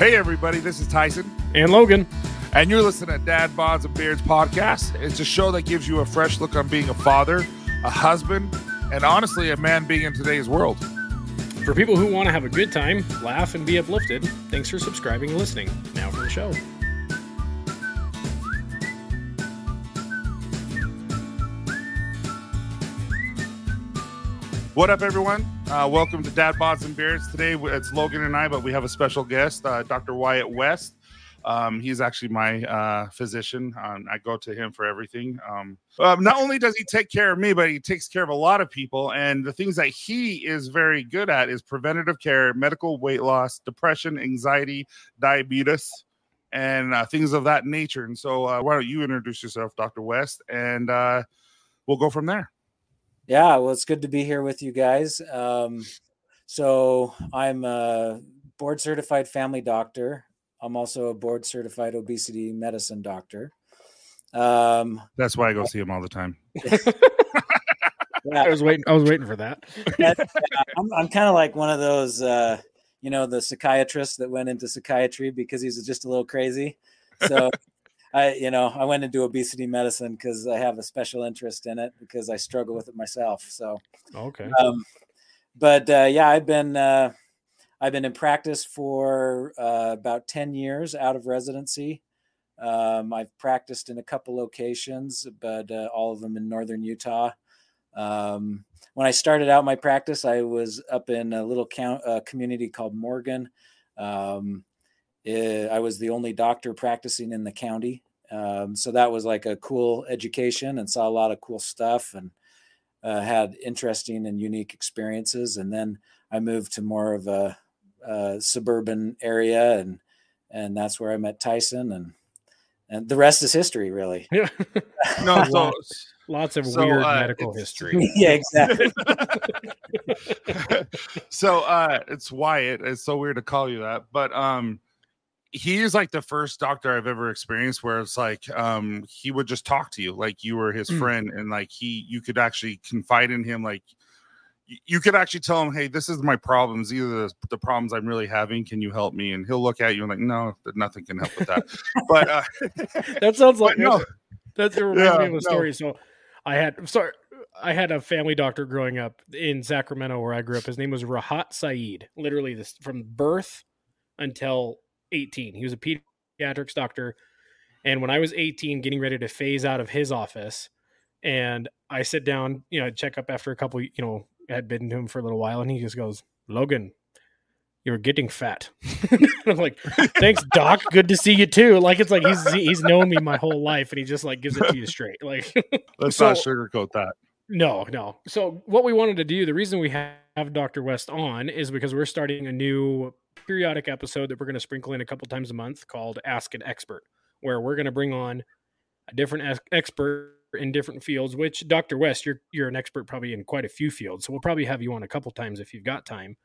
Hey, everybody, this is Tyson. And Logan. And you're listening to Dad Bods and Beards podcast. It's a show that gives you a fresh look on being a father, a husband, and honestly, a man being in today's world. For people who want to have a good time, laugh, and be uplifted, thanks for subscribing and listening. Now for the show. What up, everyone? Uh, welcome to Dad Bods and Beards. Today it's Logan and I, but we have a special guest, uh, Dr. Wyatt West. Um, he's actually my uh, physician. Um, I go to him for everything. Um, um, not only does he take care of me, but he takes care of a lot of people. And the things that he is very good at is preventative care, medical weight loss, depression, anxiety, diabetes, and uh, things of that nature. And so, uh, why don't you introduce yourself, Dr. West, and uh, we'll go from there. Yeah, well, it's good to be here with you guys. Um, so I'm a board certified family doctor. I'm also a board certified obesity medicine doctor. Um, That's why I go see him all the time. yeah. I was waiting. I was waiting for that. I'm, I'm kind of like one of those, uh, you know, the psychiatrist that went into psychiatry because he's just a little crazy. So I, you know, I went into obesity medicine because I have a special interest in it because I struggle with it myself. So, okay. Um, but uh, yeah, I've been uh, I've been in practice for uh, about ten years out of residency. Um, I've practiced in a couple locations, but uh, all of them in northern Utah. Um, when I started out my practice, I was up in a little count, uh, community called Morgan. Um, I was the only doctor practicing in the county. Um, so that was like a cool education and saw a lot of cool stuff and uh, had interesting and unique experiences. And then I moved to more of a, a, suburban area and and that's where I met Tyson and and the rest is history, really. Yeah. no, so, lots, lots of so, weird uh, medical history. yeah, exactly. so uh, it's Wyatt. It's so weird to call you that, but um, he is like the first doctor I've ever experienced where it's like um he would just talk to you like you were his mm. friend and like he you could actually confide in him like you could actually tell him hey this is my problems either the, the problems i'm really having can you help me and he'll look at you and like no nothing can help with that but uh that sounds like no that reminds yeah, me of a story so i had sorry I had a family doctor growing up in Sacramento where I grew up. His name was Rahat Saeed. Literally, this from birth until 18. He was a pediatrics doctor. And when I was 18, getting ready to phase out of his office, and I sit down, you know, check up after a couple, you know, I had been to him for a little while, and he just goes, Logan, you're getting fat. I'm like, thanks, Doc. Good to see you too. Like it's like he's he's known me my whole life, and he just like gives it to you straight. Like let's so, not sugarcoat that. No, no. So what we wanted to do, the reason we have Dr. West on is because we're starting a new periodic episode that we're going to sprinkle in a couple times a month called Ask an Expert, where we're going to bring on a different expert in different fields. Which Dr. West, you're you're an expert probably in quite a few fields, so we'll probably have you on a couple times if you've got time.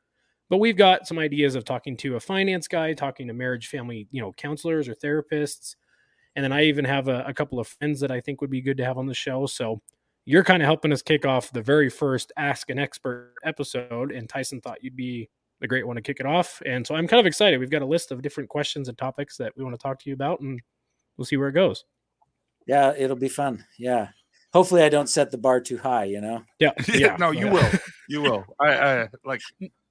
But we've got some ideas of talking to a finance guy, talking to marriage, family, you know, counselors or therapists, and then I even have a, a couple of friends that I think would be good to have on the show. So you're kind of helping us kick off the very first Ask an Expert episode, and Tyson thought you'd be a great one to kick it off. And so I'm kind of excited. We've got a list of different questions and topics that we want to talk to you about, and we'll see where it goes. Yeah, it'll be fun. Yeah. Hopefully, I don't set the bar too high. You know. Yeah. yeah. no, you will. You will. I, I like.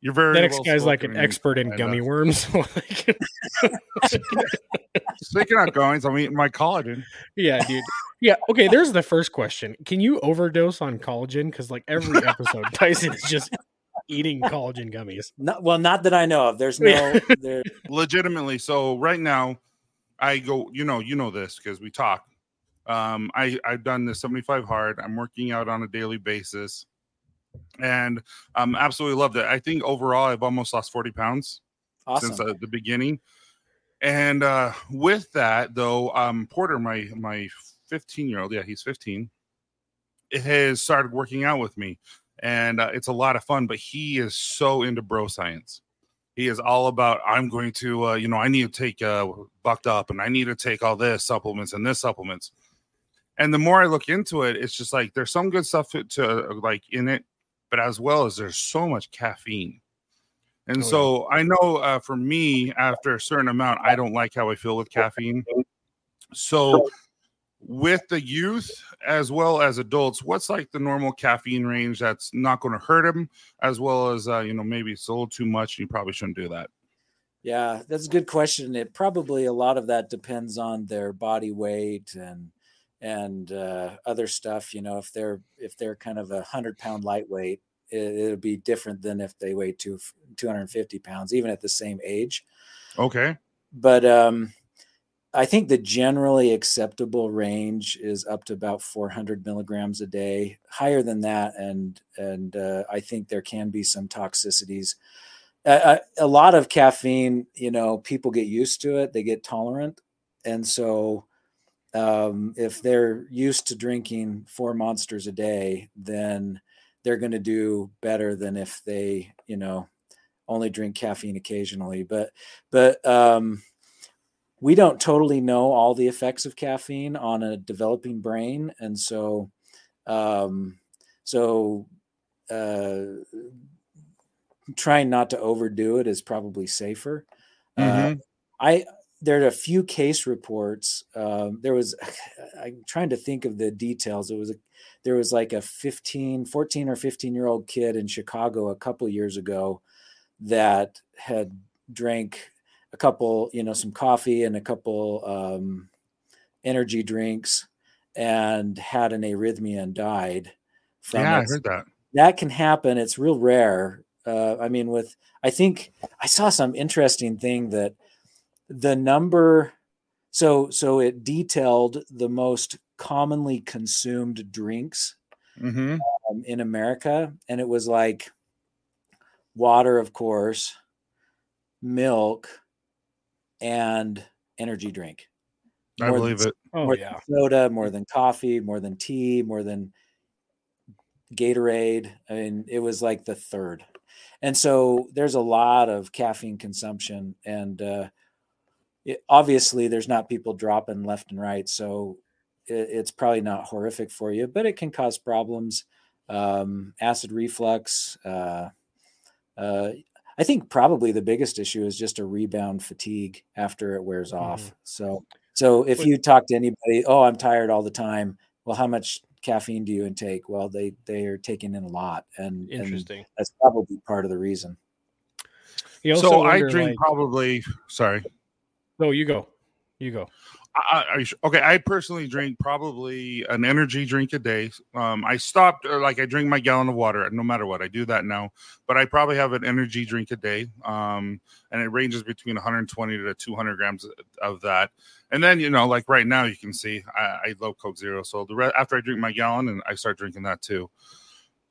You're very. The next well guy's like an expert in gummy worms. Speaking of goings, I'm eating my collagen. Yeah, dude. Yeah. Okay. There's the first question. Can you overdose on collagen? Because like every episode, Tyson is just eating collagen gummies. Not, well, not that I know of. There's no there. legitimately. So right now, I go. You know, you know this because we talk. Um, I I've done the 75 hard. I'm working out on a daily basis, and um, absolutely loved it. I think overall, I've almost lost 40 pounds awesome. since uh, the beginning. And uh, with that, though, um, Porter, my my 15 year old, yeah, he's 15, has started working out with me and uh, it's a lot of fun. But he is so into bro science. He is all about I'm going to, uh, you know, I need to take uh, bucked up, and I need to take all this supplements and this supplements. And the more I look into it, it's just like there's some good stuff to, to like in it, but as well as there's so much caffeine And Oh, so I know uh, for me, after a certain amount, I don't like how I feel with caffeine. So with the youth as well as adults, what's like the normal caffeine range that's not going to hurt them, as well as uh, you know maybe it's a little too much and you probably shouldn't do that. Yeah, that's a good question. It probably a lot of that depends on their body weight and and uh, other stuff. You know, if they're if they're kind of a hundred pound lightweight, it, it'll be different than if they weigh two two hundred and fifty pounds, even at the same age. Okay. But um, I think the generally acceptable range is up to about 400 milligrams a day. Higher than that, and and uh, I think there can be some toxicities. A lot of caffeine, you know, people get used to it; they get tolerant, and so um, if they're used to drinking four monsters a day, then they're going to do better than if they, you know, only drink caffeine occasionally. But but um, we don't totally know all the effects of caffeine on a developing brain, and so um, so uh, trying not to overdo it is probably safer. Uh, Mhm. I there are a few case reports. Um, there was I'm trying to think of the details. It was a there was like a 15, 14 or 15 year old kid in Chicago a couple years ago that had drank a couple, you know, some coffee and a couple um, energy drinks and had an arrhythmia and died from Yeah, I heard that. That can happen. It's real rare. Uh, I mean, with I think I saw some interesting thing that the number so so it detailed the most commonly consumed drinks hmm um, in America, and it was like water, of course, milk, and energy drink. I believe than, it. Oh more yeah. than soda, more than coffee, more than tea, more than Gatorade. I mean, it was like the third. And so there's a lot of caffeine consumption, and uh, it, obviously there's not people dropping left and right. So it, it's probably not horrific for you, but it can cause problems. Um, acid reflux. Uh, uh, I think probably the biggest issue is just a rebound fatigue after it wears mm-hmm. off. So, so if you talk to anybody, oh, I'm tired all the time. Well, how much caffeine do you intake? Well, they they are taking in a lot, and, and Interesting. that's probably part of the reason. You also So I drink like- probably. Sorry. No, you go. You go. I, I, okay, I personally drink probably an energy drink a day. Um, I stopped, or like I drink my gallon of water, no matter what. I do that now, but I probably have an energy drink a day, um, and it ranges between 120 to 200 grams of that. And then you know, like right now, you can see I, I love Coke Zero, so the re- after I drink my gallon, and I start drinking that too.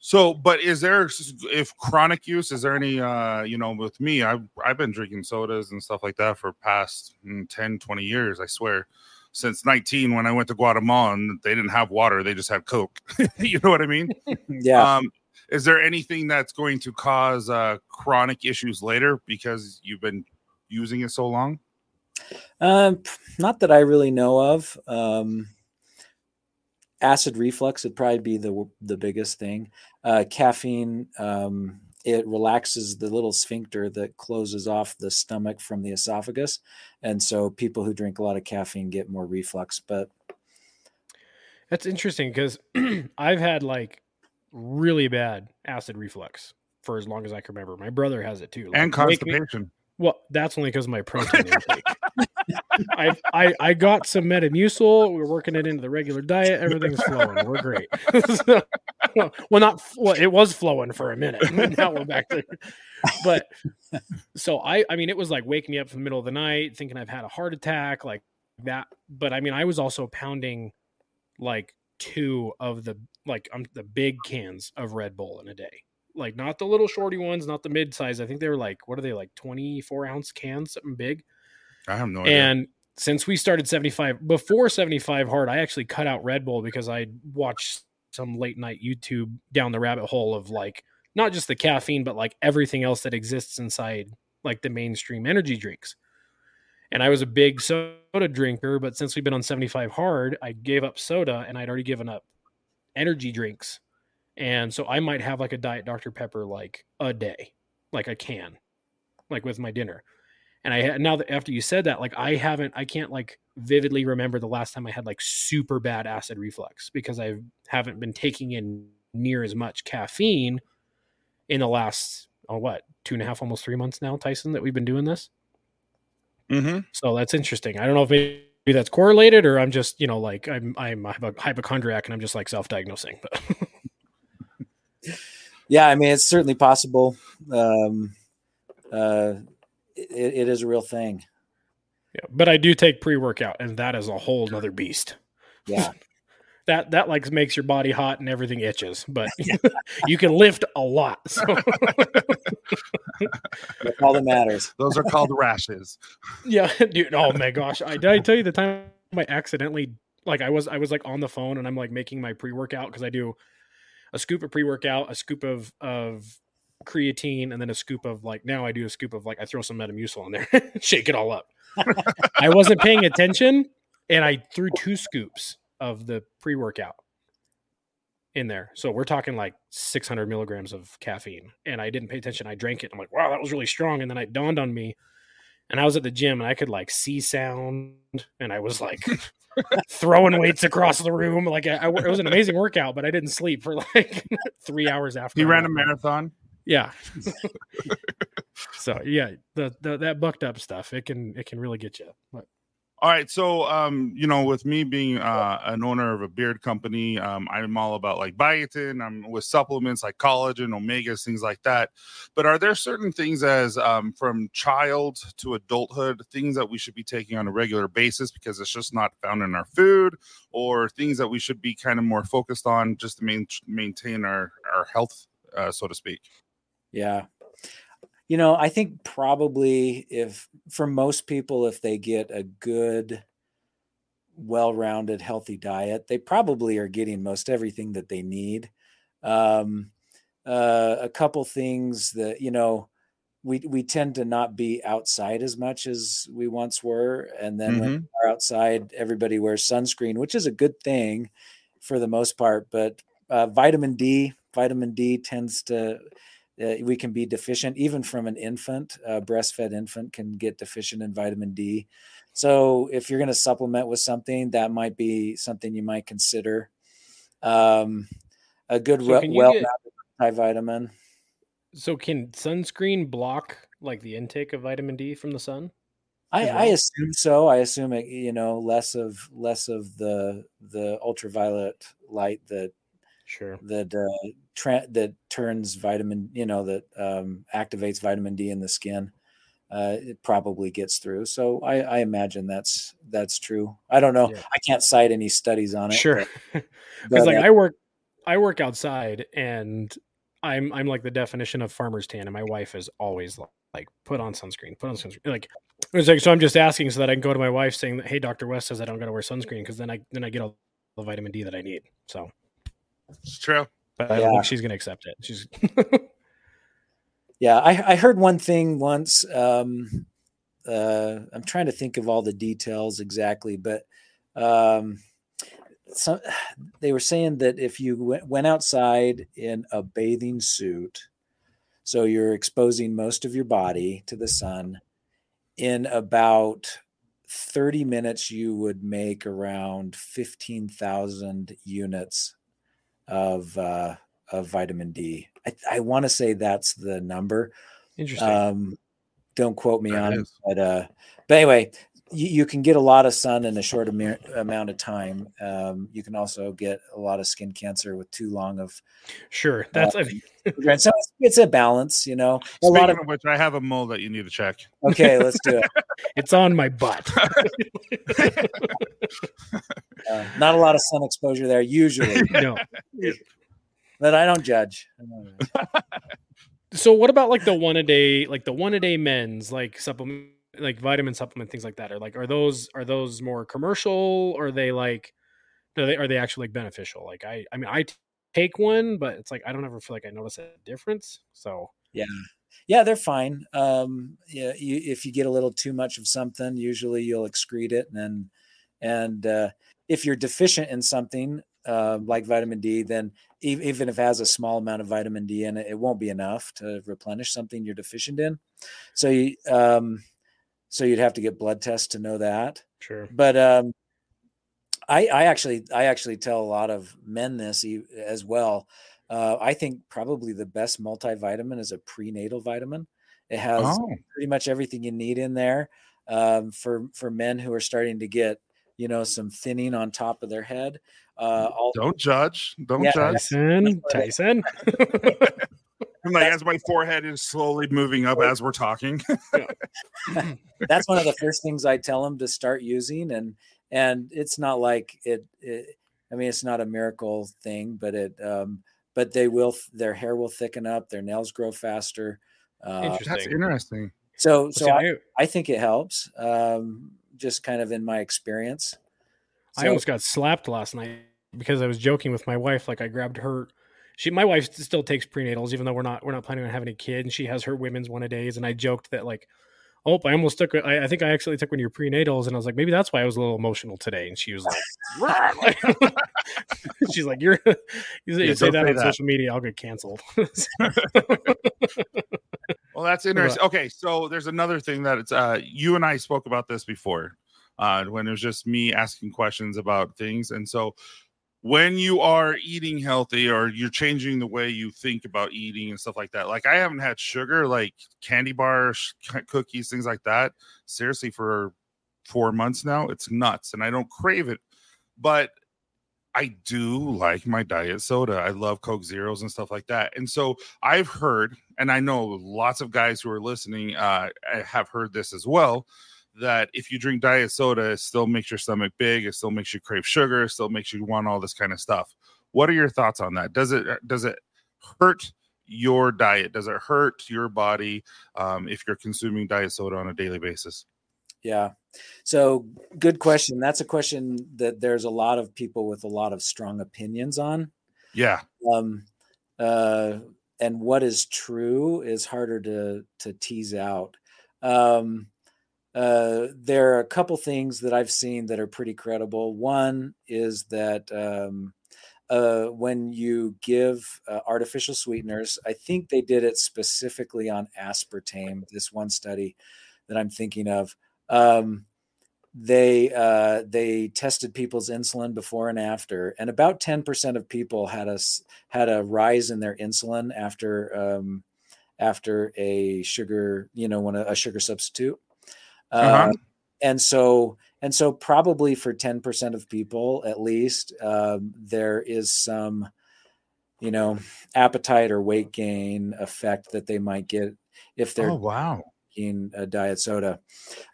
So, but is there if chronic use? Is there any? uh You know, with me, I've I've been drinking sodas and stuff like that for past mm, 10, 20 years. I swear, since nineteen when I went to Guatemala and they didn't have water, they just had Coke. you know what I mean? Yeah, Um, is there anything that's going to cause uh chronic issues later because you've been using it so long? um, not that I really know of. Um, acid reflux would probably be the the biggest thing. Uh, caffeine um, it relaxes the little sphincter that closes off the stomach from the esophagus, and so people who drink a lot of caffeine get more reflux. But That's interesting because I've had like really bad acid reflux for as long as I can remember. My brother has it too. and Like, wake me- constipation. Well, that's only because my protein intake. I, I I got some Metamucil. We're working it into the regular diet. Everything's flowing. We're great. So- well, not well. It was flowing for a minute. Now we're back to. But so I I mean it was like waking me up in the middle of the night thinking I've had a heart attack like that. But I mean I was also pounding like two of the like um, the big cans of Red Bull in a day like not the little shorty ones, not the mid size. I think they were like what are they like twenty four ounce cans, something big. I have no idea. And since we started seventy five before seventy five hard, I actually cut out Red Bull because I watched some late night YouTube down the rabbit hole of like not just the caffeine, but like everything else that exists inside like the mainstream energy drinks. And I was a big soda drinker, but since we've been on 75 hard, I gave up soda and I'd already given up energy drinks. And so I might have like a diet Dr. Pepper like a day, like a can. like with my dinner. And I now that after you said that, like I haven't, I can't like vividly remember the last time I had like super bad acid reflux because I haven't been taking in near as much caffeine in the last oh what two and a half almost three months now tyson that we've been doing this. Mm-hmm. so that's interesting. I don't know if maybe that's correlated or i'm just you know like i'm i'm a hypochondriac and i'm just like self-diagnosing but yeah i mean it's certainly possible. Um uh it, it is a real thing. Yeah but i do take pre-workout and that is a whole nother beast. Yeah. That that like makes your body hot and everything itches but you can lift a lot so. That's all that matters. Those are called rashes. yeah dude oh my gosh. I did i tell you the time i accidentally like i was i was like on the phone and i'm like making my pre-workout because i do a scoop of pre-workout a scoop of of creatine and then a scoop of like now i do a scoop of like i throw some metamucil in there shake it all up i wasn't paying attention and i threw two scoops of the pre-workout in there so we're talking like 600 milligrams of caffeine and i didn't pay attention i drank it i'm like wow that was really strong and then it dawned on me and I was at the gym and I could like see sound and I was like throwing weights across the room. Like I, I, it was an amazing workout, but I didn't sleep for like three hours after. I ran a marathon. Yeah. so yeah, the, the that bucked up stuff it can it can really get you. But All right, so um, you know, with me being uh, an owner of a beard company, um, I'm all about like biotin. I'm with supplements like collagen, omegas, things like that. But are there certain things as um, from child to adulthood, things that we should be taking on a regular basis because it's just not found in our food, or things that we should be kind of more focused on just to main, maintain our our health, uh, so to speak? Yeah. You know, I think probably if for most people, if they get a good, well rounded, healthy diet, they probably are getting most everything that they need. Um, uh, a couple things that, you know, we, we tend to not be outside as much as we once were. And then when we're outside, everybody wears sunscreen, which is a good thing for the most part. But uh, vitamin D, vitamin D tends to, uh, we can be deficient even from an infant a breastfed infant can get deficient in vitamin d. So if you're going to supplement with something that might be something you might consider. Um, a good So you well get- multivitamin. So can sunscreen block like the intake of vitamin D from the sun? I, I assume so. I assume it you know less of less of the the ultraviolet light that Sure. that uh, tra- that turns vitamin, you know, that um, activates vitamin D in the skin. Uh, it probably gets through. So I, I imagine that's that's true. I don't know. Yeah. I can't cite any studies on it. Sure. Because like uh, I work I work outside and I'm I'm like the definition of farmer's tan, and my wife is always like, like put on sunscreen, put on sunscreen. Like it's like so I'm just asking so that I can go to my wife saying that hey, Dr. West says I don't gotta wear sunscreen because then I then I get all the vitamin D that I need. So It's true. but I Yeah. think she's gonna accept it. She's yeah, I, I heard one thing once. Um, uh, I'm trying to think of all the details exactly, but um, some they were saying that if you went, went outside in a bathing suit, so you're exposing most of your body to the sun, in about 30 minutes, you would make around 15,000 units of uh, of vitamin D. I, I want to say that's the number. interesting. Um, don't quote me That on it, is. but uh, but anyway, you, you can get a lot of sun in a short amir- amount of time. Um, you can also get a lot of skin cancer with too long of. sure. That's I mean, and so it's, it's a balance, you know. A Speaking lot of, of which, I have a mole that you need to check. okay, let's do it. it's on my butt. Uh, not a lot of sun exposure there usually, no. but I don't judge. I don't judge. So what about like the one a day, like the one a day men's, like supplement, like vitamin supplement, things like that? Are like are those are those more commercial? Or are they like, are they are they actually like beneficial? Like I, I mean, I t- take one, but it's like I don't ever feel like I notice a difference. So Yeah. Yeah, they're fine. Um, yeah, you, if you get a little too much of something, usually you'll excrete it, and then, and uh, if you're deficient in something, uh, like vitamin D, then e- even if it has a small amount of vitamin D in it, it won't be enough to replenish something you're deficient in. So you, um, so you'd have to get blood tests to know that. Sure. But um, I, I actually, I actually tell a lot of men this e- as well. Uh, I think probably the best multivitamin is a prenatal vitamin. It has Oh, pretty much everything you need in there um, for for men who are starting to get you know some thinning on top of their head. Uh, all, don't judge. Don't Yeah. judge. Tyson, Tyson. I'm like, as my forehead is slowly moving up as we're talking. that's one of the first things I tell them to start using, and and it's not like it. it I mean, it's not a miracle thing, but it. Um, but they will. Their hair will thicken up. Their nails grow faster. Uh, Interesting. That's interesting. so See, so I, I, I think it helps. Um, just kind of in my experience. I almost got slapped last night because I was joking with my wife. Like I grabbed her. She, my wife, still takes prenatals, even though we're not we're not planning on having a kid, and she has her women's one a days. And I joked that like, oh, I almost took. I, I think I actually took one of your prenatals, and I was like, maybe that's why I was a little emotional today. And she was like, she's like, you're you say, Yeah, you say don't that on that. social media, I'll get canceled. Well, that's interesting. Okay, so there's another thing that it's uh you and I spoke about this before, uh, when it was just me asking questions about things. And so when you are eating healthy or you're changing the way you think about eating and stuff like that, like I haven't had sugar, like candy bars, cookies, things like that, seriously for four months now. It's nuts, and I don't crave it, but I do like my diet soda. I love Coke Zeros and stuff like that. And so I've heard, and I know lots of guys who are listening uh, have heard this as well, that if you drink diet soda, it still makes your stomach big. It still makes you crave sugar. It still makes you want all this kind of stuff. What are your thoughts on that? Does it does it hurt your diet? Does it hurt your body um, if you're consuming diet soda on a daily basis? Yeah. So good question. That's a question that there's a lot of people with a lot of strong opinions on. Yeah. Um, uh, and what is true is harder to to tease out. Um, uh, there are a couple things that I've seen that are pretty credible. One is that um, uh, when you give uh, artificial sweeteners, I think they did it specifically on aspartame. This one study that I'm thinking of. Um, they uh, they tested people's insulin before and after, and about ten percent of people had a had a rise in their insulin after um, after a sugar, you know, when a, a sugar substitute. Uh-huh. Uh, and so and so probably for 10% of people at least um, there is some you know appetite or weight gain effect that they might get if they're Oh wow. drinking a diet soda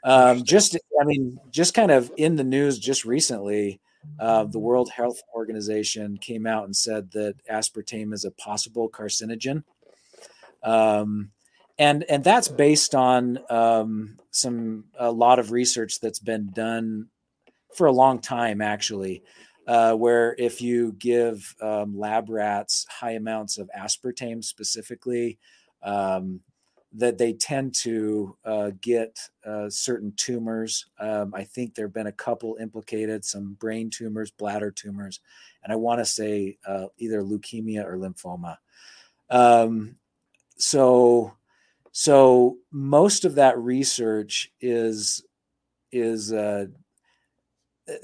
um, just i mean just kind of in the news just recently uh, the world health organization came out and said that aspartame is a possible carcinogen um, and and that's based on um, some a lot of research that's been done for a long time actually uh, where if you give um, lab rats high amounts of aspartame specifically um, that they tend to uh, get uh, certain tumors. Um, i think there have been a couple implicated some brain tumors bladder tumors and i want to say uh, either leukemia or lymphoma. Um, so so most of that research is is uh,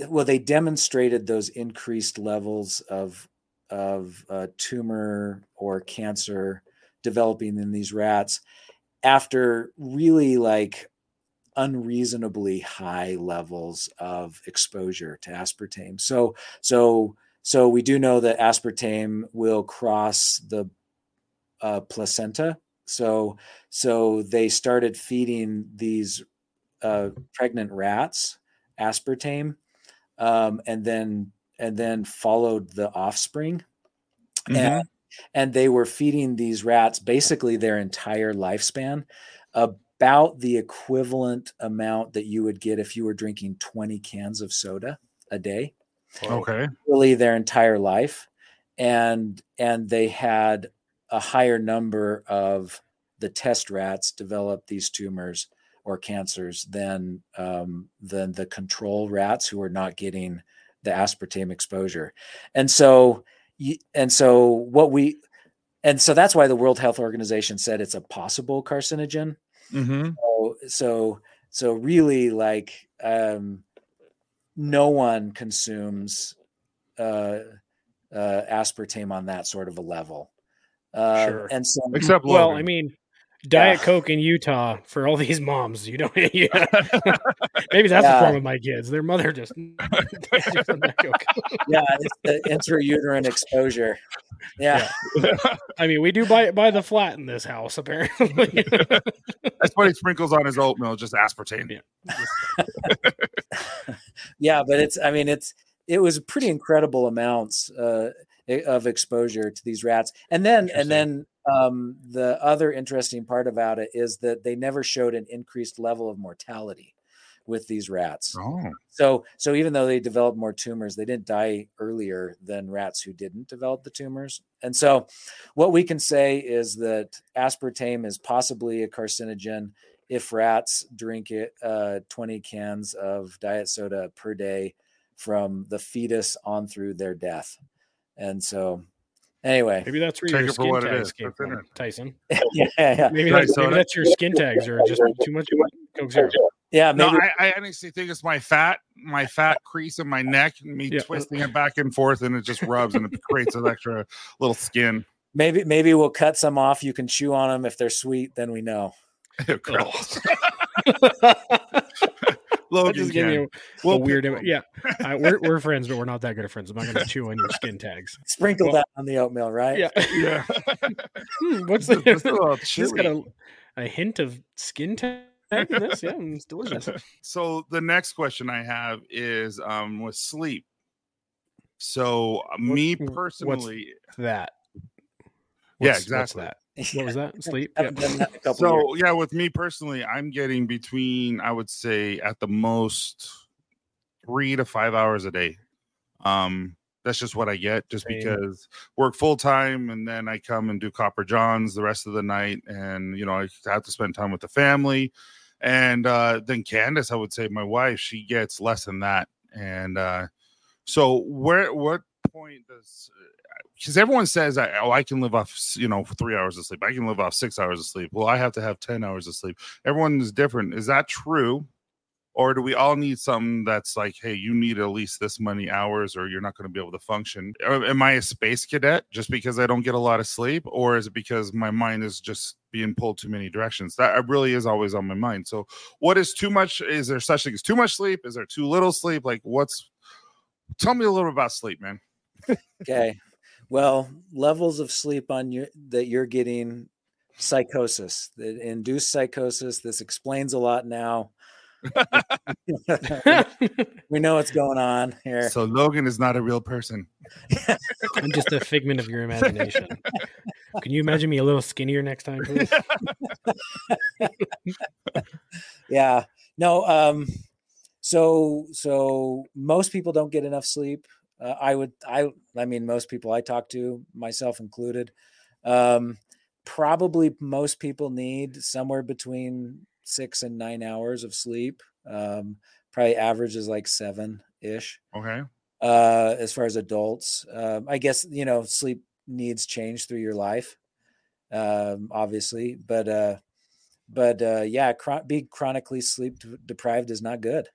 well they demonstrated those increased levels of of uh, tumor or cancer developing in these rats after really like unreasonably high levels of exposure to aspartame. So so so we do know that aspartame will cross the uh, placenta so so they started feeding these uh, pregnant rats aspartame um, and then and then followed the offspring Mhm. and and they were feeding these rats basically their entire lifespan about the equivalent amount that you would get if you were drinking 20 cans of soda a day Okay. really their entire life and and they had a higher number of the test rats develop these tumors or cancers than um, than the control rats who are not getting the aspartame exposure. And so and so what we and so that's why the World Health Organization said it's a possible carcinogen. Mm-hmm. So, so so really like um no one consumes uh, uh, aspartame on that sort of a level. Uh, Sure. And so, Except Well, I mean, Diet Yeah. Coke in Utah for all these moms. You don't. Yeah. Maybe that's the Yeah. problem with my kids. Their mother just. just Diet Coke. yeah, it's the intrauterine exposure. Yeah, I mean, we do buy buy the flat in this house apparently. That's what he sprinkles on his oatmeal, just aspartame. Yeah. yeah, but it's. I mean, it's. It was pretty incredible amounts uh, i- of exposure to these rats, and then and then um, the other interesting part about it is that they never showed an increased level of mortality with these rats. Oh, So, so even though they developed more tumors, they didn't die earlier than rats who didn't develop the tumors. And so, what we can say is that aspartame is possibly a carcinogen if rats drink it uh, 20 cans of diet soda per day from the fetus on through their death. And so, anyway, Maybe that's where Take your it for skin what tags is. came from, it? Tyson. yeah, yeah, Maybe Diet that's, maybe soda? that's your skin tags or just too much Coke Zero. yeah. no, I, I honestly think it's my fat, my fat crease in my neck, and me Yeah. twisting it back and forth, and it just rubs and it creates an extra little skin. maybe maybe we'll cut some off. You can chew on them if they're sweet. Then we know. Gross. that Logan just gave me a, We'll a weird. pick one. Yeah, I, we're we're friends, but we're not that good of friends. I'm not going to chew on your skin tags. Sprinkle Well- that on the oatmeal, right? Yeah. Yeah. Hmm, what's Just a the? little It's got a, a hint of skin tag this. Yeah, it's delicious. So the next question I have is um with sleep. So uh, me what's- personally, That. Yeah, exactly. What's that? What was that? Sleep. Yeah. That in a couple so years. yeah, with me personally, I'm getting between I would say at the most three to five hours a day. Um, that's just what I get, just Same. because work full time and then I come and do Copper Johns the rest of the night, and you know I have to spend time with the family. And uh, then Candace, I would say my wife, she gets less than that. And uh, so where what point does because everyone says oh i can live off you know three hours of sleep. I can live off six hours of sleep. Well i have to have 10 hours of sleep. Everyone is different. Is that true? Or do we all need something that's like hey you need at least this many hours or you're not going to be able to function. Am i a space cadet just because i don't get a lot of sleep? Or is it because my mind is just being pulled too many directions? That really is always on my mind. So what is too much is there such thing as too much sleep? Is there too little sleep? Like what's tell me a little about sleep man. Okay. Well, levels of sleep on your that you're getting psychosis, that induced psychosis. This explains a lot now. we know what's going on here. So Logan is not a real person. I'm just a figment of your imagination. Can you imagine me a little skinnier next time, please? yeah. No, um so so most people don't get enough sleep. Uh, I would I I mean most people I talk to, myself included. Um probably most people need somewhere between 6 and 9 hours of sleep. Um probably average is like 7ish. Okay. uh as far as adults um i guess you know sleep needs change through your life um obviously but uh but uh yeah chron- being chronically sleep deprived is not good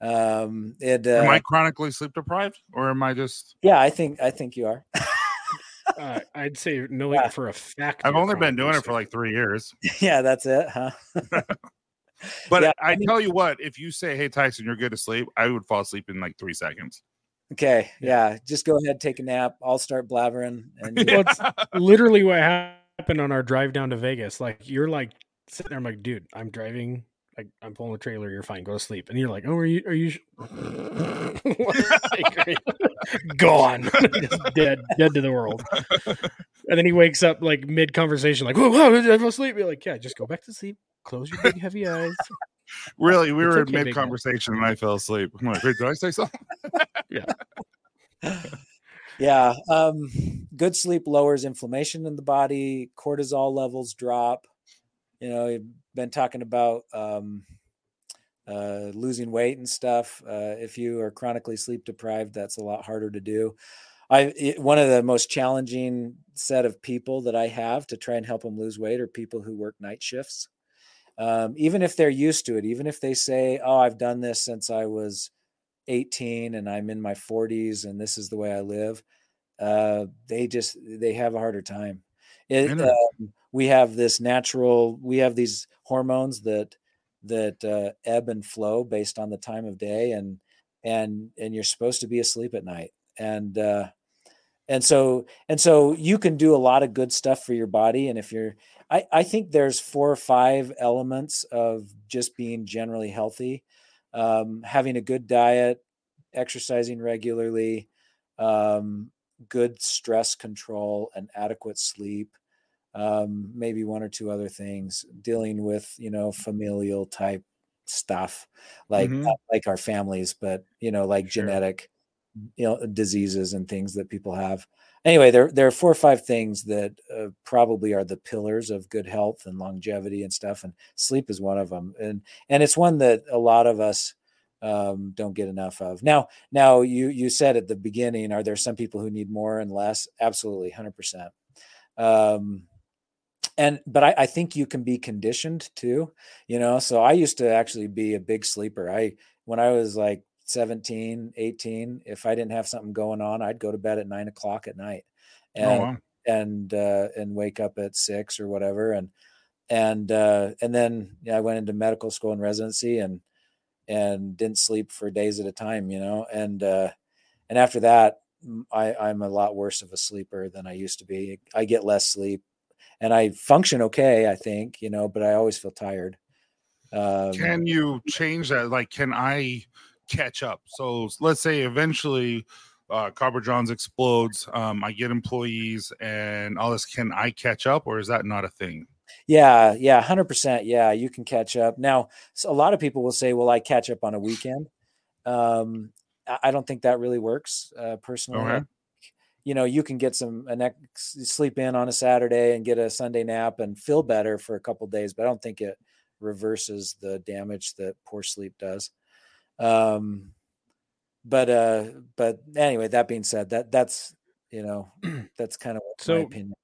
um it uh, am I chronically sleep deprived, or am I just? yeah i think i think you are Uh, I'd say no Yeah. for a fact. I've only been doing it for like three years. yeah that's it huh But Yeah, I, I mean- tell you what, if you say, "Hey Tyson, you're good to sleep," I would fall asleep in like three seconds. okay yeah just go ahead take a nap i'll start blabbering and you- Well, it's literally what happened on our drive down to Vegas. Like you're like sitting there, I'm like, dude, I'm driving, like I'm pulling the trailer. You're fine. Go to sleep. And you're like, oh, are you? Are you? sh-" Gone, Just dead, dead to the world. And then he wakes up like mid conversation, like, whoa, whoa, did I fall asleep? You're like, yeah, just go back to sleep. Close your big heavy eyes. really, we It's were okay, big mid conversation and I fell asleep. I'm like, wait, did I say something? yeah Yeah. um good sleep lowers inflammation in the body cortisol levels drop you know you've been talking about um uh, losing weight and stuff. Uh, if you are chronically sleep deprived, that's a lot harder to do. I it, one of the most challenging set of people that I have to try and help them lose weight are people who work night shifts. Um, even if they're used to it, even if they say, "Oh, I've done this since I was 18 and I'm in my 40s and this is the way I live," uh, they just they have a harder time. It, um, we have this natural, we have these hormones that that uh, ebb and flow based on the time of day, and and and you're supposed to be asleep at night, and uh, and so and so you can do a lot of good stuff for your body, and if you're, I I think there's four or five elements of just being generally healthy, um, having a good diet, exercising regularly, um, good stress control and adequate sleep um, maybe one or two other things dealing with you know familial type stuff like mm-hmm. like our families but you know like sure. genetic you know diseases and things that people have anyway there there are four or five things that uh, probably are the pillars of good health and longevity and stuff and sleep is one of them and and it's one that a lot of us um, don't get enough of. Now, now you you said at the beginning, are there some people who need more and less? Absolutely, hundred percent. Um, and but I, I think you can be conditioned too, you know. So I used to actually be a big sleeper. I when I was like 17, 18, if I didn't have something going on, I'd go to bed at nine o'clock at night, oh, and oh, wow. and uh, and wake up at six or whatever, and and uh, and then yeah, I went into medical school and residency, and and didn't sleep for days at a time, you know. And uh, and after that, I, I'm a lot worse of a sleeper than I used to be. I get less sleep, and I function okay, I think, you know, but I always feel tired. Um, can you change that? Like, can I catch up? So let's say eventually uh, Copper Johns explodes. Um, I get employees and all this. Can I catch up, or is that not a thing? Yeah, yeah, hundred percent. Yeah, you can catch up. Now, a lot of people will say, "Well, I catch up on a weekend." Um, I don't think that really works uh, personally. Okay. You know, you can get some a next sleep in on a Saturday and get a Sunday nap and feel better for a couple days, but I don't think it reverses the damage that poor sleep does. Um, but uh, but anyway, that being said, that that's you know that's kind of so, my opinion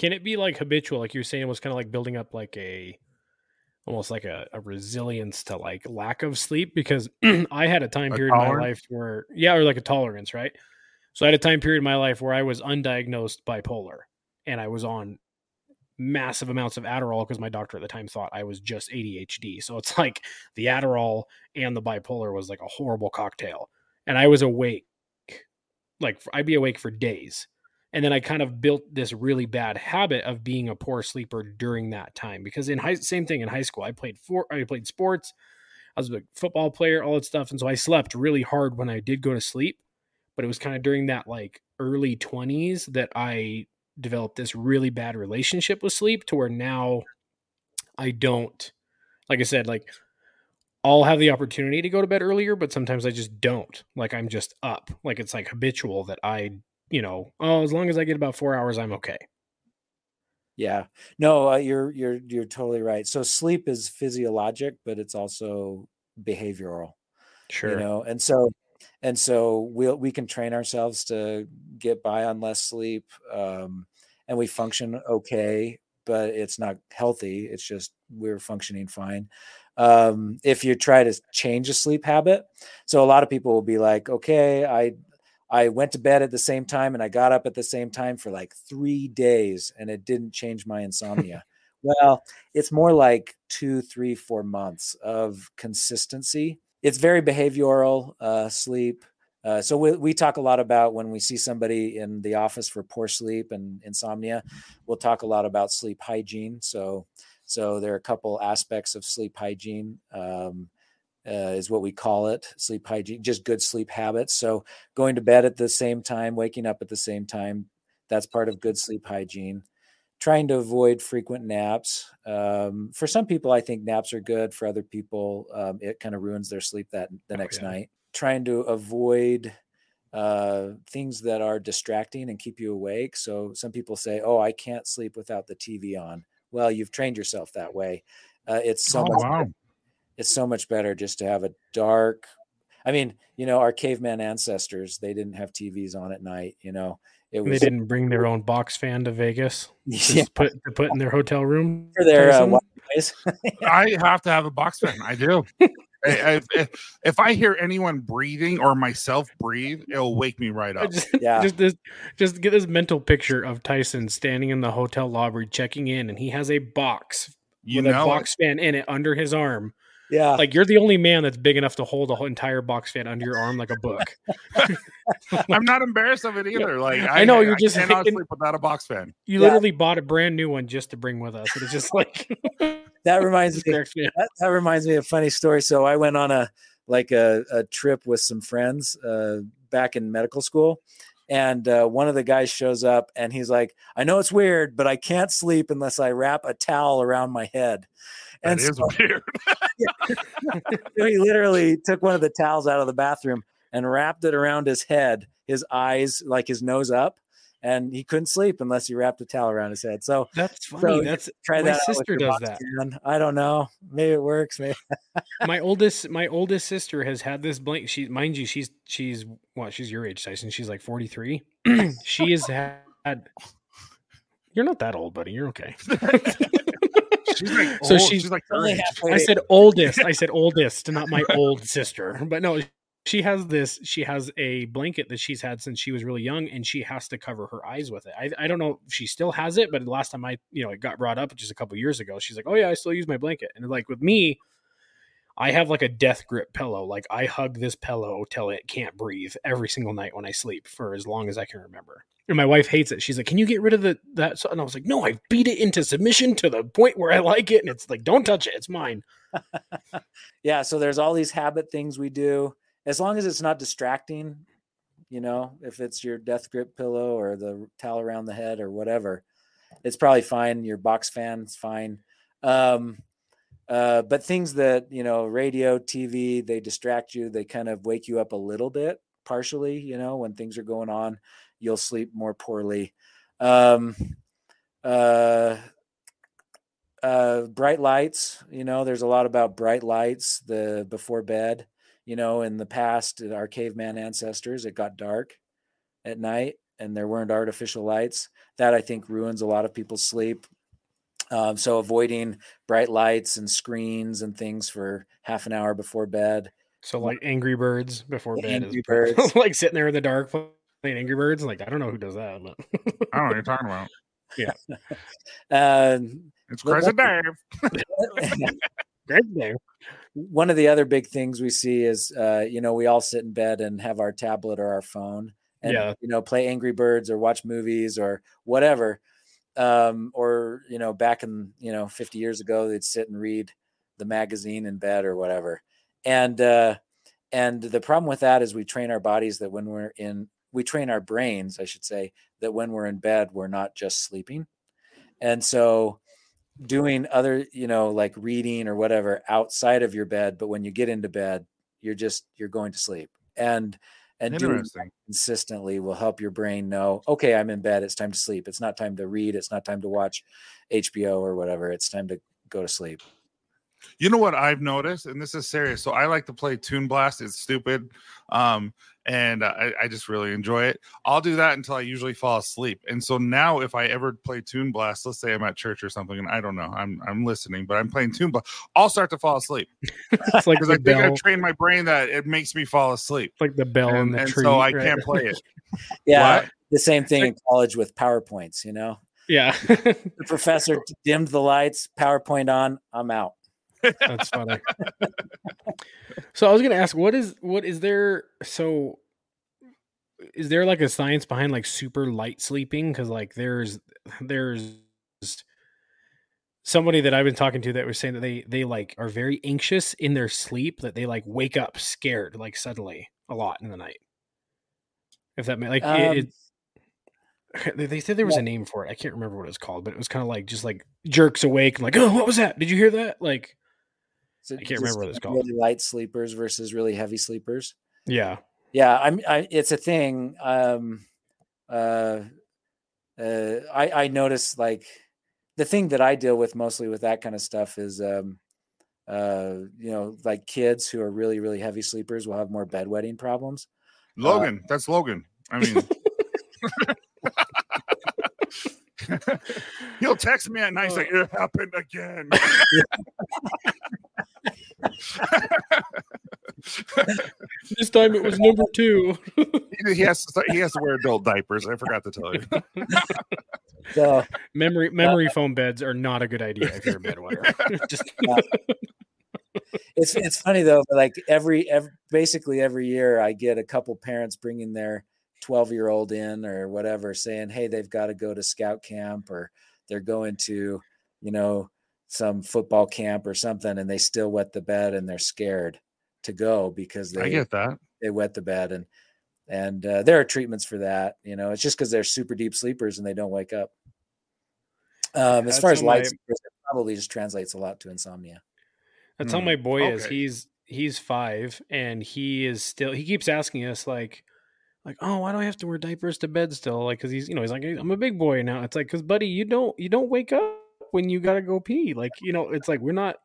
can it be like habitual like you were saying it was kind of like building up like a almost like a, a resilience to like lack of sleep? Because i had a time period in my life where yeah or like a tolerance right? So i had a time period in my life where i was undiagnosed bipolar and i was on massive amounts of adderall because my doctor at the time thought i was just adhd so it's like the adderall and the bipolar was like a horrible cocktail and i was awake like i'd be awake for days and then I kind of built this really bad habit of being a poor sleeper during that time because in high same thing in high school I played for I played sports I was a football player all that stuff and so I slept really hard when I did go to sleep but it was kind of during that like early 20s that I developed this really bad relationship with sleep to where now I don't like I said like I'll have the opportunity to go to bed earlier, but sometimes I just don't. Like I'm just up. Like it's like habitual that I you know, oh, as long as I get about four hours, I'm okay. Yeah, no, uh, you're you're you're totally right. So sleep is physiologic, but it's also behavioral. Sure. You know, and so and so we'll we can train ourselves to get by on less sleep, um, and we function okay, but it's not healthy. It's just we're functioning fine. Um, if you try to change a sleep habit, so a lot of people will be like, okay, I I went to bed at the same time and I got up at the same time for like three days and it didn't change my insomnia. well, it's more like two, three, four months of consistency. It's very behavioral uh, sleep. Uh, so we, we talk a lot about when we see somebody in the office for poor sleep and insomnia, we'll talk a lot about sleep hygiene. So, so there are a couple aspects of sleep hygiene. Um, uh, is what we call it sleep hygiene just good sleep habits. So going to bed at the same time waking up at the same time that's part of good sleep hygiene. Trying to avoid frequent naps um, for some people i think naps are good. For other people um, it kind of ruins their sleep that the oh, next oh, yeah. night. Trying to avoid uh, things that are distracting and keep you awake. So some people say oh i can't sleep without the tv on. Well you've trained yourself that way. Uh, it's so oh, much wow it's so much better just to have a dark. I mean, you know, our caveman ancestors they didn't have TVs on at night. You know, it They didn't bring their own box fan to Vegas. Just yeah, put to put in their hotel room. for their uh, Tyson? white noise. I have to have a box fan. I do. I- I- if, if I hear anyone breathing or myself breathe, it'll wake me right up. just, Yeah. just this, just get this mental picture of Tyson standing in the hotel lobby checking in, and he has a box You with a know, box fan in it under his arm. Yeah, Like you're the only man that's big enough to hold a whole entire box fan under your arm like a book. I'm not embarrassed of it either. Like I know, you're just cannot thinking- sleep without a box fan. You Yeah. literally bought a brand new one just to bring with us. It's just like that reminds me. cracks me up. That, that reminds me of a funny story. So I went on a like a, a trip with some friends uh, back in medical school, and uh, one of the guys shows up and he's like, "I know it's weird, but I can't sleep unless I wrap a towel around my head." That And is so weird. he literally took one of the towels out of the bathroom and wrapped it around his head, his eyes, like his nose up, and he couldn't sleep unless he wrapped a towel around his head. So That's funny. That's try My that. out sister does that. fan. I don't know. Maybe it works. Maybe my oldest my oldest sister has had this blank she mind you she's she's what she's your age tyson she's like 43 she has had you're not that old buddy you're okay She's like, So old. she's she's like, only 30. halfway. i said oldest i said oldest not my old sister but no she has this she has a blanket that she's had since she was really young and she has to cover her eyes with it i, I don't know if she still has it but the last time i you know it got brought up just a couple years ago she's like oh yeah i still use my blanket and like with me I have like a death grip pillow. Like I hug this pillow till it can't breathe every single night when I sleep for as long as I can remember. And my wife hates it. She's like, "Can you get rid of the that?" And I was like, "No, I beat it into submission to the point where I like it." And it's like, "Don't touch it. It's mine." yeah so there's all these habit things we do as long as it's not distracting you know if it's your death grip pillow or the towel around the head or whatever it's probably fine your box fan's fine um uh but things that you know radio tv they distract you they kind of wake you up a little bit partially you know when things are going on you'll sleep more poorly. Um uh uh bright lights you know there's a lot about bright lights the before bed you know in the past our caveman ancestors it got dark at night and there weren't artificial lights. That i think ruins a lot of people's sleep um, so avoiding bright lights and screens and things for half an hour before bed So like Angry Birds before bed Angry is Birds. like sitting there in the dark playing Angry Birds. Like I don't know who does that, but I don't know what you're talking about. Yeah. um, It's Crazy that's- Dave. there. one of the other big things we see is uh, you know we all sit in bed and have our tablet or our phone and Yeah. you know play angry birds or watch movies or whatever um, or you know back in you know 50 years ago they'd sit and read the magazine in bed or whatever. And uh, and the problem with that is we train our bodies that when we're in we train our brains i should say that when we're in bed we're not just sleeping. And so doing other you know like reading or whatever outside of your bed but when you get into bed you're just you're going to sleep. And and doing consistently will help your brain know okay i'm in bed it's time to sleep. It's not time to read it's not time to watch hbo or whatever it's time to go to sleep You know what I've noticed, and this is serious. So I like to play Toon Blast. It's stupid, um, and uh, I, I just really enjoy it. I'll do that until I usually fall asleep. And so now, if I ever play Toon Blast, let's say I'm at church or something, and I don't know, I'm I'm listening, but I'm playing Toon Blast, I'll start to fall asleep It's like because the I think I've trained my brain that it makes me fall asleep, like the bell in and, the and tree. so I right? can't play it. yeah What? the same thing like- in college with powerpoints you know Yeah, the professor dimmed the lights powerpoint on i'm out that's funny. so I was gonna ask, what is what is there? So is there like a science behind like super light sleeping? Because like there's there's somebody that I've been talking to that was saying that they they like are very anxious in their sleep that they like wake up scared like suddenly a lot in the night. If that ma- like Um, it, it they, they said there was yeah. a name for it. I can't remember what it was called, but it was kind of like just like jerks awake and like, oh, what was that? Did you hear that? Like, So I can't remember what it's called. really light sleepers versus really heavy sleepers yeah, yeah i'm I, it's a thing um uh uh i i notice like the thing that i deal with mostly with that kind of stuff is um uh, you know, like kids who are really, really heavy sleepers will have more bedwetting problems. Logan, uh, that's Logan. I mean, he'll text me at night, like, it happened again. this time it was number two. he has to, he has to wear adult diapers. I forgot to tell you. So memory memory uh, foam beds are not a good idea if you're a bedwetter. Just it's it's funny though. Like every, every basically every year, I get a couple parents bringing their 12 year old in or whatever, saying, "Hey, they've got to go to scout camp or they're going to, you know, some football camp or something, and they still wet the bed and they're scared to go because they I get that they wet the bed and and uh, there are treatments for that. You know, it's just because they're super deep sleepers and they don't wake up. Um, as far as light, my... probably just translates a lot to insomnia. That's mm. how my boy okay. is. He's he's five and he is still he keeps asking us like like oh why do I have to wear diapers to bed still like because he's you know he's like I'm a big boy now. It's like because buddy you don't you don't wake up when you gotta go pee like you know it's like we're not